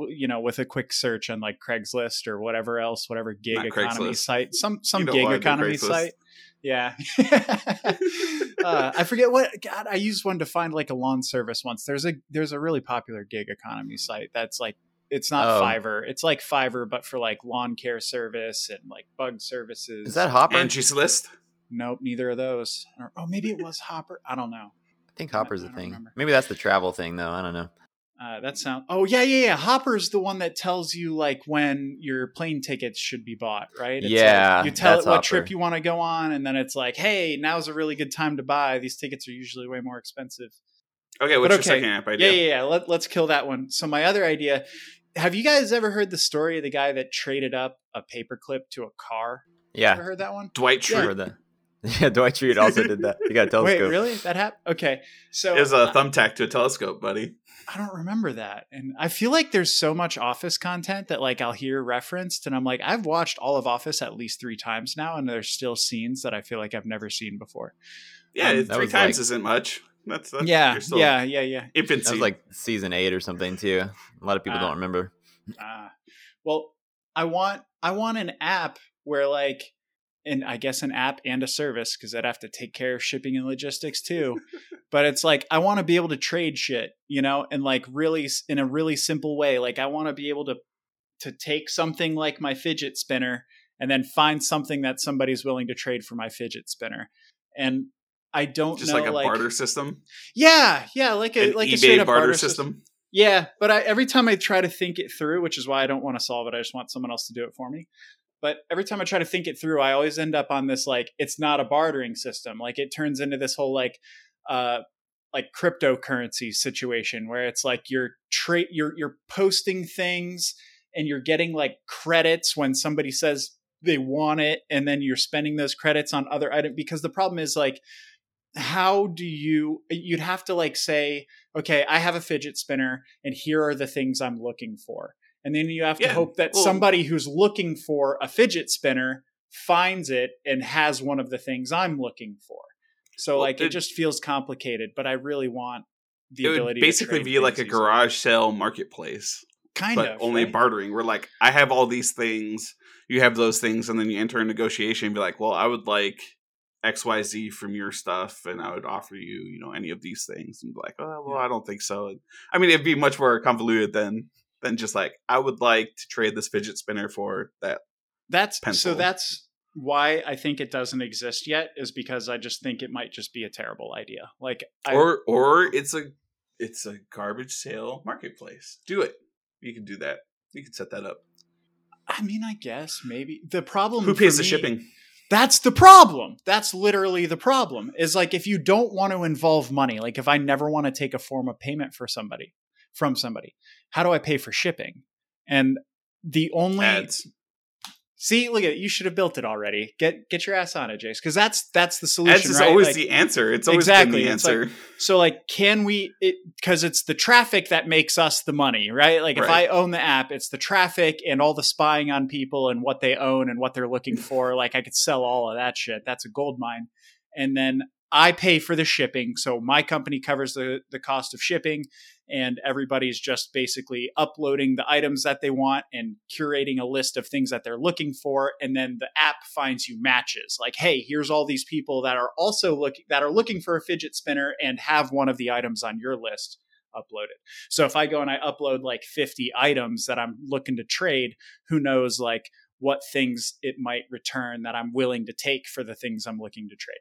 you know with a quick search on like Craigslist or whatever else, whatever gig Not economy Craigslist. site, some some gig economy site. Yeah. (laughs) uh, I forget what God I used one to find like a lawn service once. There's a there's a really popular gig economy site that's like it's not Oh. Fiverr. It's like Fiverr but for like lawn care service and like bug services. Is that Hopper? Angie's List. Nope, neither of those. Or, oh, maybe it was Hopper. I don't know. I think Hopper's I a don't thing. remember. Maybe that's the travel thing though. I don't know. Uh, that sound. Oh yeah, yeah, yeah. Hopper's the one that tells you like when your plane tickets should be bought, right? It's Yeah, like, you tell it that's what trip you want to go on, and then it's like, hey, now's a really good time to buy. These tickets are usually way more expensive. Okay, what's But your second app idea? Yeah, yeah, yeah. Let, let's kill that one. So my other idea. Have you guys ever heard the story of the guy that traded up a paperclip to a car? Yeah, Ever heard that one? Dwight Schrute. heard that. (laughs) Yeah, Dwight Schrute also did that. He got a (laughs) telescope. Wait, really? That happened? Okay, so It was a uh, thumbtack to a telescope, buddy. I don't remember that. And I feel like there's so much Office content that like I'll hear referenced and I'm like, I've watched all of Office at least three times now, and there's still scenes that I feel like I've never seen before. Yeah, Um, three times like- isn't much. That's, that's yeah, still yeah, yeah, yeah. Infancy. That was like season eight or something too. A lot of people Ah. don't remember. Ah. well, I want I want an app where like and I guess an app and a service because I'd have to take care of shipping and logistics too. (laughs) but it's like I want to be able to trade shit, you know, and like really in a really simple way. Like I want to be able to to take something like my fidget spinner and then find something that somebody's willing to trade for my fidget spinner. and I don't Just know like a like barter system, yeah yeah like a an like a eBay straight up barter, barter system. Yeah, but I, every time I try to think it through, which is why I don't want to solve it, I just want someone else to do it for me. But every time I try to think it through, I always end up on this like it's not a bartering system. Like it turns into this whole like uh like cryptocurrency situation where it's like you're tra- you're you're posting things and you're getting like credits when somebody says they want it and then you're spending those credits on other items because the problem is like how do you you'd have to like say okay i have a fidget spinner and here are the things i'm looking for and then you have to Yeah, hope that somebody who's looking for a fidget spinner finds it and has one of the things i'm looking for so Well, like it, it- just feels complicated but i really want the It would ability basically to trade be like a garage sale marketplace, kind but of only right? bartering. We're like, I have all these things, you have those things, and then you enter a negotiation and be like, well, I would like X Y Z from your stuff, and I would offer you, you know, any of these things, and be like, oh, well, I don't think so. And, I mean, it'd be much more convoluted than than just like, I would like to trade this fidget spinner for that. That's pencil. so that's why I think it doesn't exist yet is because I just think it might just be a terrible idea. Like I, or or it's a it's a garbage sale marketplace. Do it. You can do that. You can set that up. I mean, I guess maybe the problem. Who pays the me- shipping? That's the problem. That's literally the problem. Is like if you don't want to involve money, like if I never want to take a form of payment for somebody from somebody, how do I pay for shipping? And the only Ads. See, look at it, you should have built it already. Get get your ass on it, Jace, because that's that's the solution. Is right? always Like- the answer. It's always Exactly. been the It's like- answer. So like, can we? Because it's the traffic that makes us the money, right? Like, if I own the app, it's the traffic and all the spying on people and what they own and what they're looking for. Like, I could sell all of that shit. That's a gold mine. And then I pay for the shipping, so my company covers the the cost of shipping, and everybody's just basically uploading the items that they want and curating a list of things that they're looking for, and then the app finds you matches. Like, hey, here's all these people that are also looking that are looking for a fidget spinner and have one of the items on your list uploaded. So if I go and I upload like 50 items that I'm looking to trade, who knows like what things it might return that I'm willing to take for the things I'm looking to trade.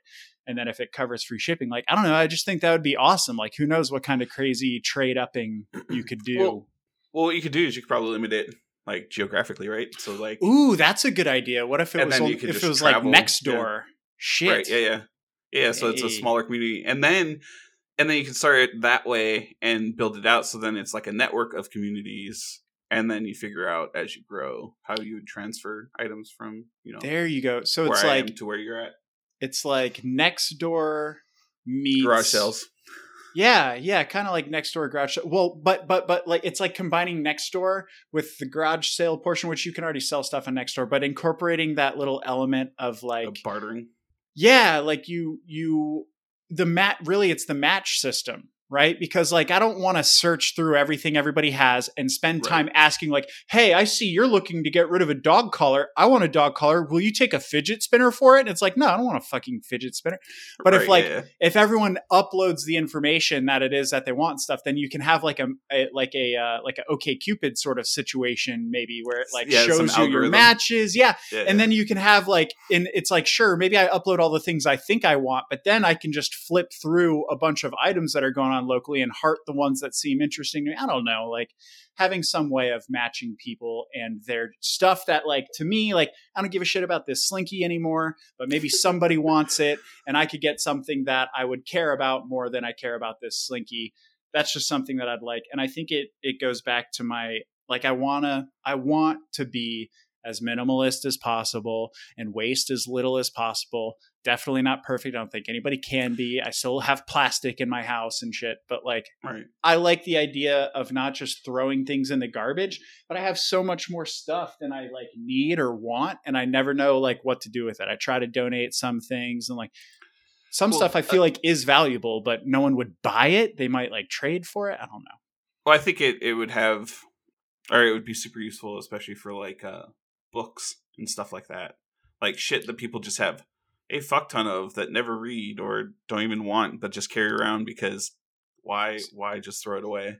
And then if it covers free shipping, like I don't know, I just think that would be awesome. Like who knows what kind of crazy trade upping you could do. Well, well, what you could do is you could probably limit it like geographically, right? So like, Ooh, that's a good idea. What if it was only- if it was travel, like next yeah. door? Shit. right? Yeah, yeah, yeah. So it's a smaller community, and then and then you can start it that way and build it out. So then it's like a network of communities, and then you figure out as you grow how you would transfer items from you know There you go. So it's like to where you're at. It's like Nextdoor meets Garage sales. Yeah, yeah, kind of like Nextdoor garage. sale. Well, but but but like it's like combining Nextdoor with the garage sale portion, which you can already sell stuff on Nextdoor, but incorporating that little element of like of bartering. yeah, like you you the mat really it's the match system, right? Because like I don't want to search through everything everybody has and spend Right. time asking like, "Hey, I see you're looking to get rid of a dog collar. I want a dog collar. Will you take a fidget spinner for it?" And it's like, "No, I don't want a fucking fidget spinner." But if, like, yeah, if everyone uploads the information that it is that they want stuff, then you can have like a, a like a uh, like a OkCupid sort of situation, maybe where it like Yeah, shows you your matches, yeah, yeah, and then you can have like, and it's like, sure, maybe I upload all the things I think I want, but then I can just flip through a bunch of items that are going on locally and heart the ones that seem interesting to me. I don't know, like having some way of matching people and their stuff that like to me like i don't give a shit about this slinky anymore but maybe (laughs) somebody wants it and i could get something that i would care about more than i care about this slinky that's just something that i'd like and i think it it goes back to my like i want to i want to be as minimalist as possible and waste as little as possible definitely not perfect i don't think anybody can be i still have plastic in my house and shit but like right. I like the idea of not just throwing things in the garbage, but I have so much more stuff than I like need or want, and I never know like what to do with it. I try to donate some things and like some Well, stuff I feel uh, like is valuable, but no one would buy it. They might like trade for it. I don't know. Well, I think it it would have, or it would be super useful, especially for like uh books and stuff like that, like shit that people just have a fuck ton of that never read or don't even want, but just carry around because why why just throw it away?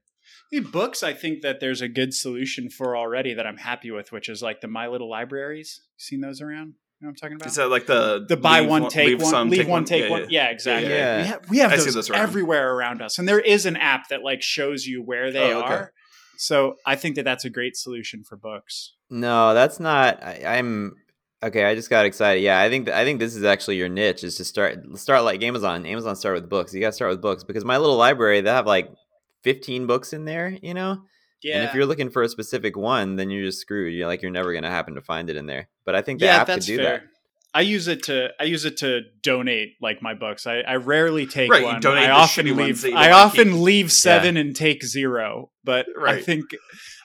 The books I think that there's a good solution for already that I'm happy with, which is like the My Little Libraries. You seen those around? You know what I'm talking about? Is that like the the buy leave one take leave one, some, leave take one take Yeah, one. yeah. Yeah, exactly. Yeah. We have, we have those, those around. everywhere around us, and there is an app that like shows you where they Oh, okay. are. So I think that that's a great solution for books. No, that's not. I, I'm okay. I just got excited. Yeah, I think th- I think this is actually your niche is to start start like Amazon. Amazon start with books. You got to start with books because my little library they have like 15 books in there. You know, Yeah, and if you're looking for a specific one, then you're just screwed. You're like you're never gonna happen to find it in there. But I think the yeah, app could do fair. that. I use it to I use it to donate like my books. I, I rarely take Right, you one. donate I the often shitty ones leave that you I often keep. leave seven and take zero. But I think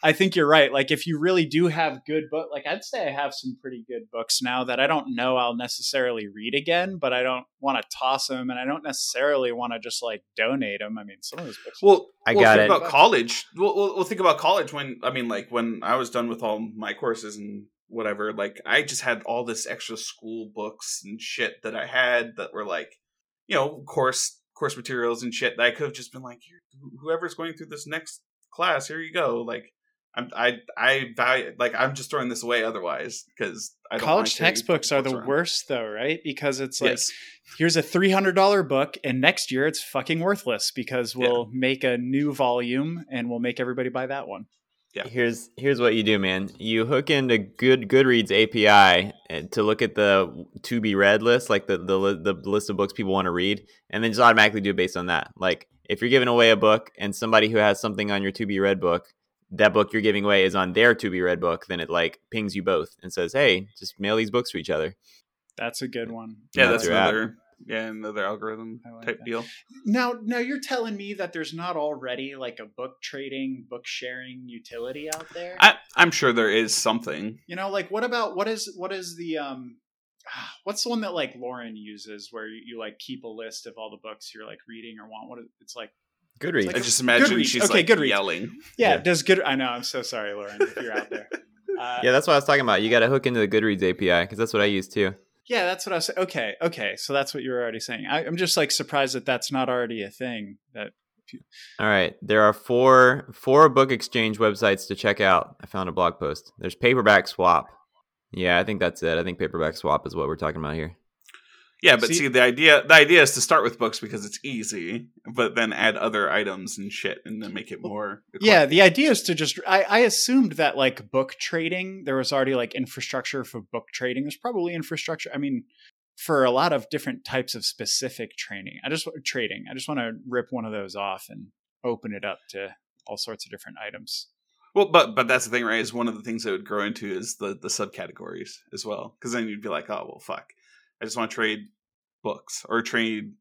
I think you're right. Like if you really do have good book like I'd say I have some pretty good books now that I don't know I'll necessarily read again, but I don't want to toss them and I don't necessarily want to just like donate them. I mean, some of those books Well, I well, got think it. about college. We'll, we'll, we'll think about college when I mean, like when I was done with all my courses and whatever. Like I just had all this extra school books and shit that I had that were like, you know, course course materials and shit that I could have just been like, whoever's going through this next class, here you go. Like. I'm, I I value like I'm just throwing this away otherwise because I don't college textbooks are the around. worst though, right? Because it's like Yes. here's a $300 book and next year it's fucking worthless because we'll make a new volume and we'll make everybody buy that one Yeah. Here's here's what you do, man. You hook into Good Goodreads API and- eh, to look at the to be read list, like the the the list of books people want to read, and then just automatically do it based on that. Like if you're giving away a book and somebody who has something on your to be read book, that book you're giving away is on their to be read book, then it like pings you both and says, "Hey, just mail these books to each other." that's a good one Yeah, That's that's your app. another yeah another algorithm like type that. deal. now now you're telling me that there's not already like a book trading book sharing utility out there I, I'm sure there is something. you know like what about what is what is the um (sighs) what's the one that like lauren uses where you, you like keep a list of all the books you're like reading or want what is, it's like Goodreads. like I a- just imagine Goodreads. she's Okay, like Goodreads. yelling. yeah, Yeah. does good i know i'm so sorry lauren if you're out there (laughs) uh, yeah, that's what I was talking about. You got to hook into the Goodreads API because that's what I use too. Yeah, that's what I was. Okay, okay. So that's what you were already saying. I, I'm just like surprised that that's not already a thing. That All right, there are four four book exchange websites to check out. I found a blog post. There's Paperback Swap. Yeah, I think that's it. I think Paperback Swap is what we're talking about here. Yeah, but See- see, the idea the idea is to start with books because it's easy, but then add other items and shit, and then make it more. yeah, the idea is to just. I, I assumed that like book trading, there was already like infrastructure for book trading. There's probably infrastructure. I mean, for a lot of different types of specific training. I just trading. I just want to rip one of those off and open it up to all sorts of different items. Well, but but that's the thing, right? Is one of the things that would grow into is the the subcategories as well, because then you'd be like, oh well, fuck, I just want to trade books or trade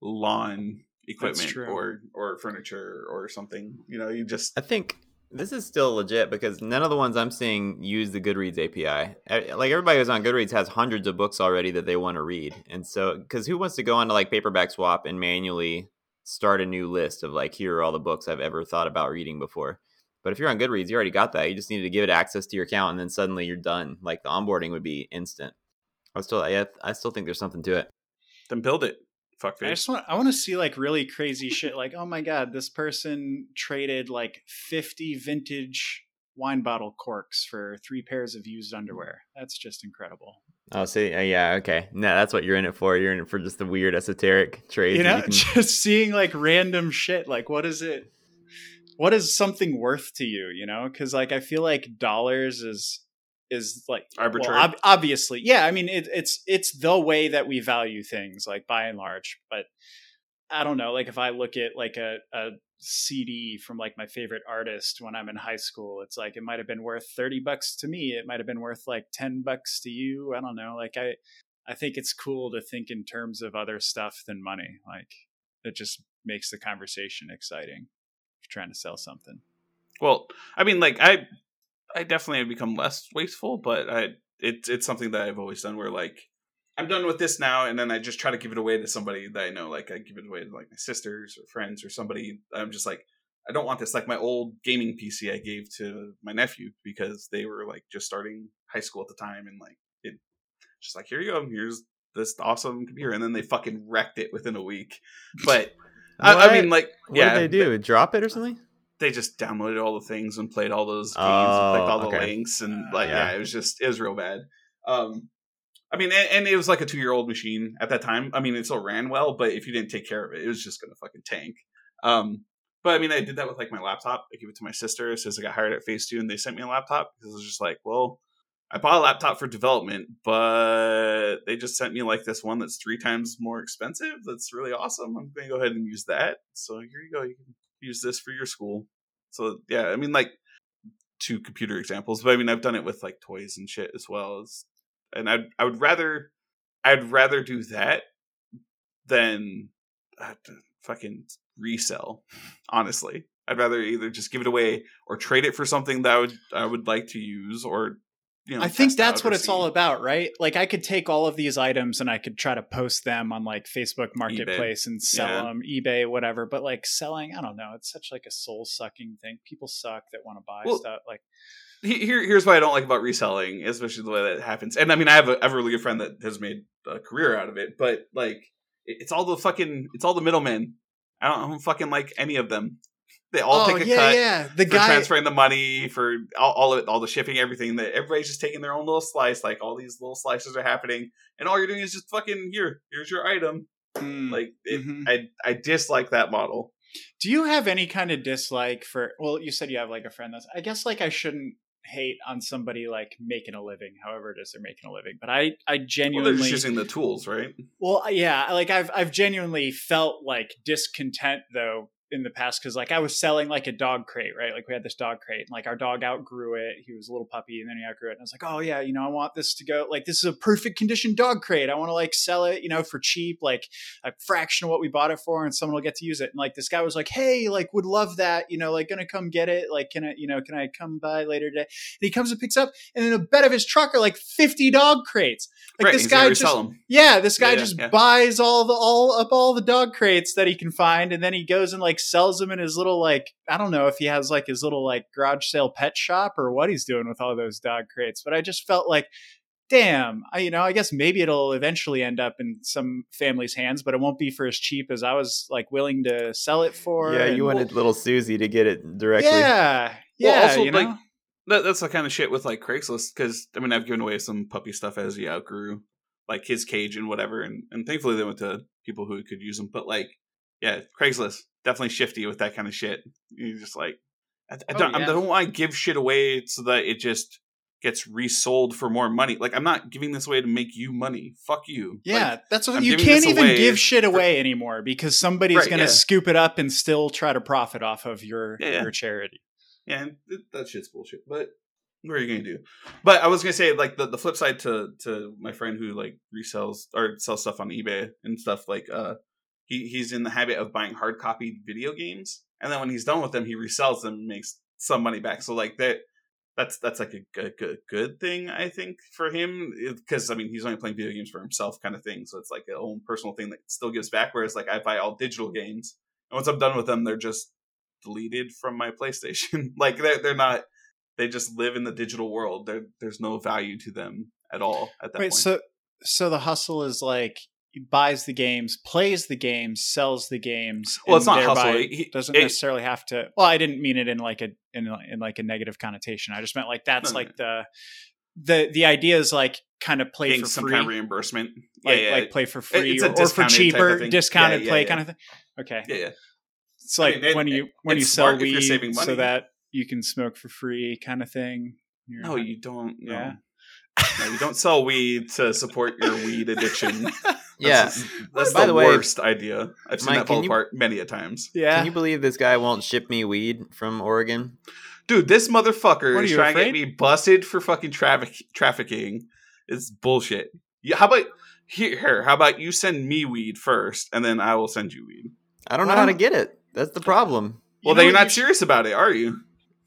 lawn equipment or or furniture or something. You know, you just I think this is still legit because none of the ones I'm seeing use the Goodreads API. Like everybody who's on Goodreads has hundreds of books already that they want to read, and so because who wants to go onto like Paperback Swap and manually start a new list of like here are all the books I've ever thought about reading before. But if you're on Goodreads, you already got that. You just needed to give it access to your account, and then suddenly you're done. Like the onboarding would be instant. I still, I, I still think there's something to it. then build it. I just want I want to see like really crazy shit like oh my god this person traded like 50 vintage wine bottle corks for three pairs of used underwear. That's just incredible. Oh, see, uh, yeah, okay. No, that's what you're in it for. You're in it for just the weird esoteric trades. you that know, (laughs) can- just seeing like random shit like what is it what is something worth to you, you know? Cuz like I feel like dollars is is like Arbitrary. Well, ob- obviously, yeah. I mean, it, it's it's the way that we value things, like by and large. But I don't know. Like if I look at like a, a CD from like my favorite artist when I'm in high school, it's like it might have been worth thirty bucks to me. It might have been worth like ten bucks to you. I don't know. Like I, I think it's cool to think in terms of other stuff than money. Like it just makes the conversation exciting. If you're trying to sell something. Well, I mean, like I, I definitely have become less wasteful, but I, it's it's something that I've always done. Where like I'm done with this now, and then I just try to give it away to somebody that I know. Like I give it away to like my sisters or friends or somebody. I'm just like, I don't want this. Like my old gaming PC, I gave to my nephew because they were like just starting high school at the time, and like it, just like here you go, here's this awesome computer, and then they fucking wrecked it within a week. But I, I mean, like, what yeah, did they do? Drop it or something? They just downloaded all the things and played all those games Oh, and clicked all the okay. links and like Yeah. yeah. it was just it was real bad um I mean, and, and it was like a two year old machine at that time. I mean, it still ran well, but if you didn't take care of it, it was just gonna fucking tank. Um, but I mean, I did that with like my laptop. I gave it to my sister as I got hired at Phase Two, and they sent me a laptop because it was just like, well, I bought a laptop for development, but they just sent me like this one that's three times more expensive. That's really awesome. I'm going to go ahead and use that. So here you go. You can use this for your school. So yeah, I mean, like two computer examples, but I mean, I've done it with like toys and shit as well as, and I I would rather I'd rather do that than uh, fucking resell. Honestly, I'd rather either just give it away or trade it for something that I would I would like to use or you know, I think that's what it's all about, right? Like I could take all of these items and I could try to post them on like Facebook Marketplace and sell Yeah. them, eBay, whatever. But like selling, I don't know. It's such like a soul sucking thing. People suck that want to buy Well, stuff. Like Here, here's what I don't like about reselling, especially the way that happens. And I mean, I have a, I have a really good friend that has made a career out of it, but like, it's all the fucking, it's all the middlemen. I don't, I don't fucking like any of them. They all oh take a yeah, cut yeah. The for guy. transferring the money for all, all of it, all the shipping, everything. That everybody's just taking their own little slice. Like all these little slices are happening, and all you're doing is just fucking here. Here's your item. Mm. Like it, Mhm. I, I dislike that model. Do you have any kind of dislike for? Well, you said you have like a friend that's. I guess like I shouldn't hate on somebody like making a living, however it is they're making a living. But I, I Well, genuinely. they're just using the tools, right? Well, yeah, like I've I've genuinely felt like discontent though in the past because like I was selling like a dog crate, right? Like we had this dog crate, and like our dog outgrew it. He was a little puppy, and then he outgrew it. And I was like, oh yeah, you know, I want this to go. Like this is a perfect condition dog crate. I want to like sell it, you know, for cheap, like a fraction of what we bought it for, and someone will get to use it. And like this guy was like, hey, like would love that, you know, like gonna come get it. Like can I, you know, can I come by later today? And he comes and picks up, and in the bed of his truck are like fifty dog crates. Like right, this guy just them. yeah, this guy Yeah, yeah, just yeah. buys all the all up all the dog crates that he can find, and then he goes and like sells them in his little like I don't know if he has like his little like garage sale pet shop or what he's doing with all those dog crates. But I just felt like, damn, I you know I guess maybe it'll eventually end up in some family's hands, but it won't be for as cheap as I was like willing to sell it for. Yeah, you wanted little Susie to get it directly. Yeah, yeah, Well, also, you know. like, That, that's the kind of shit with like Craigslist because I mean I've given away some puppy stuff as he outgrew like his cage and whatever, and and thankfully they went to people who could use them. But like, yeah, Craigslist definitely shifty with that kind of shit. You just like I, I Oh, don't I yeah. don't want to give shit away so that it just gets resold for more money. Like I'm not giving this away to make you money. Fuck you. Yeah, Like, that's what I'm you can't even give shit for- away anymore because somebody's Right, going to yeah. scoop it up and still try to profit off of your Yeah, your charity. Yeah, that shit's bullshit. But what are you gonna do? But I was gonna say like the, the flip side to to my friend who like resells or sells stuff on eBay and stuff like uh he he's in the habit of buying hard copy video games and then when he's done with them he resells them and makes some money back. So like that that's that's like a good good, good thing I think for him because I mean he's only playing video games for himself kind of thing. So it's like a own personal thing that still gives back. Whereas like I buy all digital games and once I'm done with them they're just deleted from my (laughs) PlayStation. like they're they're not. They just live in the digital world. There there's no value to them at all at that Wait, point. so so the hustle is like buys the games, plays the games, sells the games. Well, it's not hustle. He- doesn't it- necessarily have to. Well, I didn't mean it in like a in, in like a negative connotation. I just meant like that's No, no, like the the the idea is like kind of play for some free, kind of reimbursement. like yeah, yeah, like play for free or, or for discounted type of cheaper, discounted Yeah, play kind of thing. Okay, yeah, yeah. it's like I mean, it- when you when you sell weed so that you can smoke for free, kind of thing. You're No, not- you don't. No. Yeah. no, you don't sell weed to support your weed addiction. (laughs) Yeah. that's, that's By the, the way, worst idea. I've seen Mike, that fall can you- apart many a times. yeah. Can you believe this guy won't ship me weed from Oregon? Dude, this motherfucker What, are is you trying to afraid? get me busted for fucking traffic trafficking. It's bullshit. Yeah, how about here, here? How about you send me weed first, and then I will send you weed. I don't Why know how to get it. That's the problem. Well, know then you're not you should- serious about it, are you?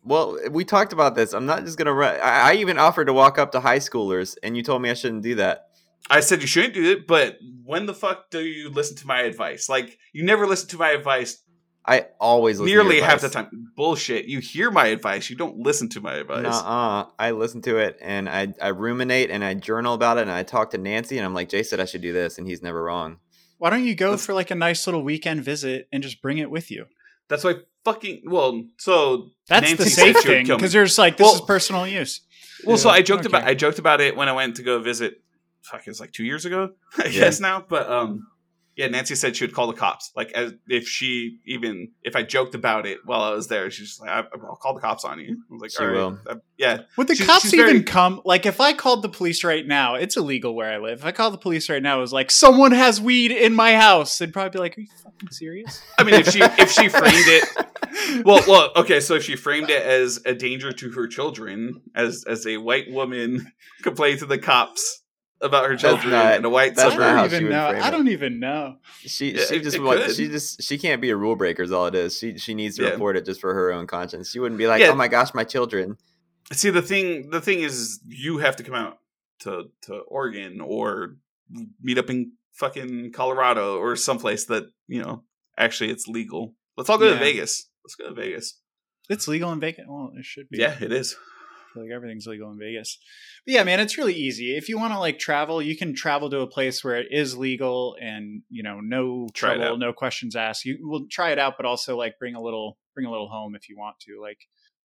Well, we talked about this. I'm not just gonna run. I, I even offered to walk up to high schoolers, and you told me I shouldn't do that. I said you shouldn't do it, but when the fuck do you listen to my advice? Like you never listen to my advice I always listen to nearly your half the time. Bullshit. You hear my advice, you don't listen to my advice. Nuh-uh. I listen to it and I, I ruminate and I journal about it and I talk to Nancy and I'm like, Jay said I should do this and he's never wrong. Why don't you go Let's- for like a nice little weekend visit and just bring it with you? That's why fucking well. So That's Nancy the said safe thing kill me. because there's like this Well- is personal use. Well, so I joked about. I joked about it when I went to go visit fuck, it was like two years ago, (laughs) I Yeah. guess now. But um, yeah, Nancy said she would call the cops. Like as if she even if I joked about it while I was there, she's just like, I, "I'll call the cops on you." I was like, She "All right, will. Uh, yeah." Would the She's- cops she's even very- come? Like, if I called the police right now, it's illegal where I live. If I called the police right now, it was like someone has weed in my house. They'd probably be like, "Are you fucking serious?" I mean, if she if she framed it (laughs) well, well, okay. So if she framed it as a danger to her children, as as a white woman (laughs) complaining to the cops about her children not- in a white that's I not suburb, how don't she even would know. frame I don't even know. She Yeah, she it- just it wants could. she just she can't be a rule breaker is all it is. She she needs to Yeah. report it just for her own conscience. She wouldn't be like, Yeah. oh my gosh, my children. See, the thing the thing is, you have to come out to to Oregon or meet up in fucking Colorado or someplace that you know actually it's legal. Let's all go to Vegas. Let's go to Vegas. It's legal in Vegas. Well, it should be. Yeah, it is. I (laughs) feel like everything's legal in Vegas. But yeah, man, it's really easy. If you want to like travel, you can travel to a place where it is legal and you know no Try trouble, no questions asked. You will try it out, but also like bring a little bring a little home if you want to. Like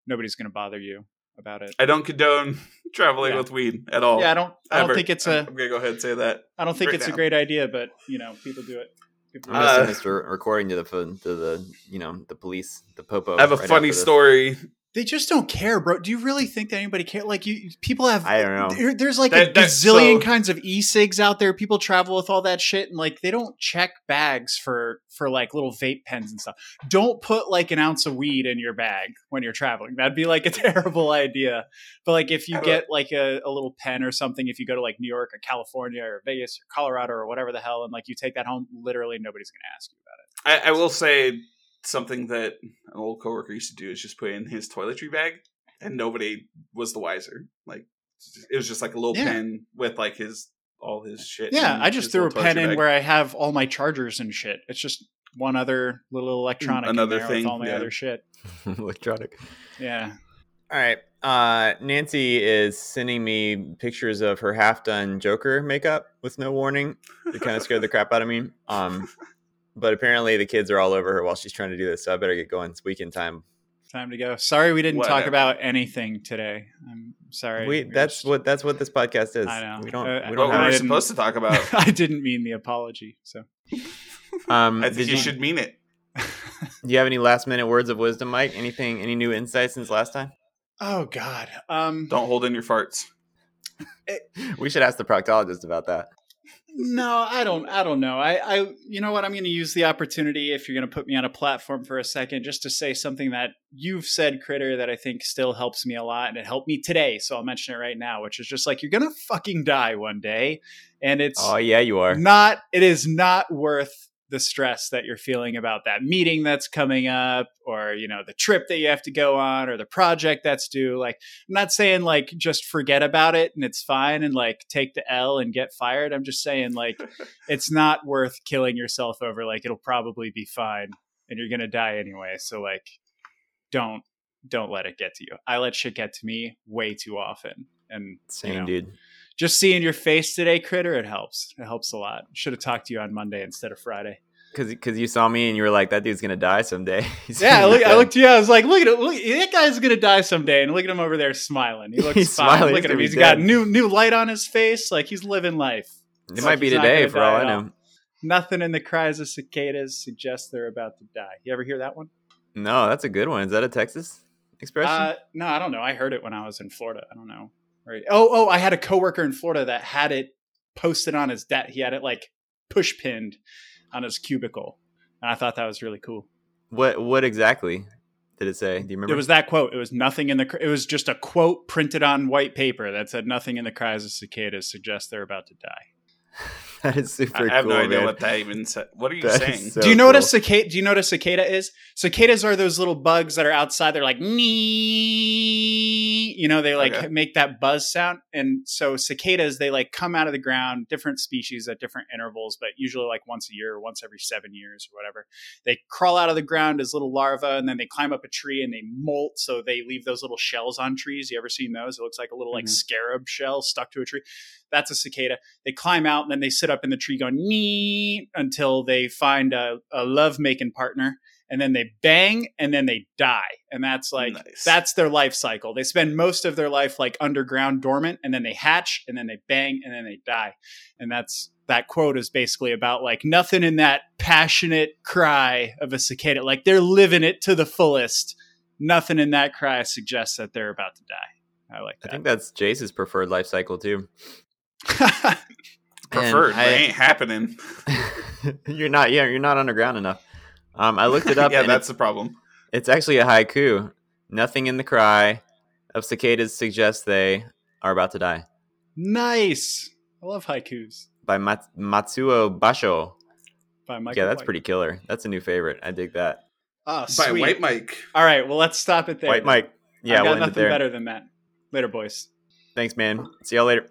nobody's going to bother you about it. I don't condone (laughs) traveling Yeah. with weed at all. yeah, I don't. I don't think it's a. I'm gonna go ahead and say that. I don't think right it's a great idea, but you know, people do it. People I'm gonna it. Uh, send recording to the to the you know the police the popo. I have a right funny story. They just don't care, bro. Do you really think that anybody care? Like you, people have. I don't know. There, there's like That- a that- gazillion so- kinds of e-cigs out there. People travel with all that shit, and like they don't check bags for for like little vape pens and stuff. Don't put like an ounce of weed in your bag when you're traveling. That'd be like a (laughs) terrible idea. But like if you get like a, a little pen or something, if you go to like New York or California or Vegas or Colorado or whatever the hell, and like you take that home, literally nobody's gonna ask you about it. I, I will say something that an old coworker used to do is just put in his toiletry bag, and nobody was the wiser. Like it was just like a little Yeah. pen with like his all his shit. Yeah, I just threw a pen toiletry in bag. where I have all my chargers and shit. It's just one other little electronic Another in there thing, with all my yeah. other shit. (laughs) electronic. Yeah. All right. Uh, Nancy is sending me pictures of her half done Joker makeup with no warning. It kind of scared the crap out of me. Um, (laughs) but apparently the kids are all over her while she's trying to do this. So I better get going. It's weekend time. Time to go. Sorry we didn't talk about anything today. I'm sorry. We, We're that's just- what that's what this podcast is. I know. We don't. Uh, we What don't were we have, didn't- supposed to talk about? (laughs) I didn't mean the apology. So (laughs) um, I think you you, should mean it. (laughs) do you have any last minute words of wisdom, Mike? Anything? Any new insights since last time? Oh God. Um Don't hold in your farts. We should ask the proctologist about that. No, I don't. I don't know. I, I, you know what? I'm going to use the opportunity if you're going to put me on a platform for a second, just to say something that you've said, Critter, that I think still helps me a lot, and it helped me today. So I'll mention it right now, which is just like you're going to fucking die one day, and it's Oh yeah, you are. not. It is not worth the stress that you're feeling about that meeting that's coming up, or you know the trip that you have to go on, or the project that's due. Like I'm not saying like just forget about it and it's fine and like take the L and get fired. I'm just saying like (laughs) it's not worth killing yourself over. Like it'll probably be fine and you're gonna die anyway. So like don't don't let it get to you. I let shit get to me way too often. And Same, you know, dude. Just seeing your face today, critter, it helps. It helps a lot. Should have talked to you on Monday instead of Friday. Because because you saw me and you were like, that dude's gonna die someday. (laughs) Yeah, I, look, I looked at you. I was like, look at it. Look, that guy's gonna die someday. And look at him over there smiling. He (laughs) looks He's fine. smiling. Look at him. He's got new new light on his face. Like he's living life. It It's might be today for all I know. Nothing in the cries of cicadas suggests they're about to die. You ever hear that one? No, that's a good one. Is that a Texas expression? Uh, no, I don't know. I heard it when I was in Florida. I don't know. Right. Oh, oh, I had a coworker in Florida that had it posted on his desk. He had it like push pinned on his cubicle, and I thought that was really cool. what what exactly did it say? Do you remember? It was that quote. It was nothing in the. It was just a quote printed on white paper that said, "Nothing in the cries of cicadas suggests they're about to die." (laughs) (laughs) that is super I have cool, no idea man. what that even said. What are you That is saying? so do you know what a cicada? Do you know what a cicada is? Cicadas are those little bugs that are outside. They're like nee. You know, they like Okay. make that buzz sound. And so cicadas, they like come out of the ground, different species at different intervals, but usually like once a year or once every seven years or whatever. They crawl out of the ground as little larvae, and then they climb up a tree and they molt. So they leave those little shells on trees. You ever seen those? It looks like a little like Mhm. scarab shell stuck to a tree. That's a cicada they climb out and then they sit up in the tree going nee until they find a, a love making partner and then they bang, and then they die. And that's like Nice. that's their life cycle. They spend most of their life like underground dormant, and then they hatch, and then they bang, and then they die. And that's that quote is basically about like nothing in that passionate cry of a cicada. Like they're living it to the fullest. Nothing in that cry suggests that they're about to die. I like I think that's Jace's preferred life cycle too. (laughs) Preferred, And but I- ain't happening. (laughs) you're not. Yeah, you're not underground enough. Um, I looked it (laughs) up. yeah, and that's it's, the problem. it's actually a haiku. Nothing in the cry of cicadas suggests they are about to die. nice. I love haikus By Mat- Matsuo Basho. by Michael. yeah, that's White. pretty killer. That's a new favorite. I dig that. Oh, By. White Mike. All right, well, let's stop it there. White Mike. Yeah, I got we'll end it nothing there. better than that. Later, boys. Thanks, man. See y'all later.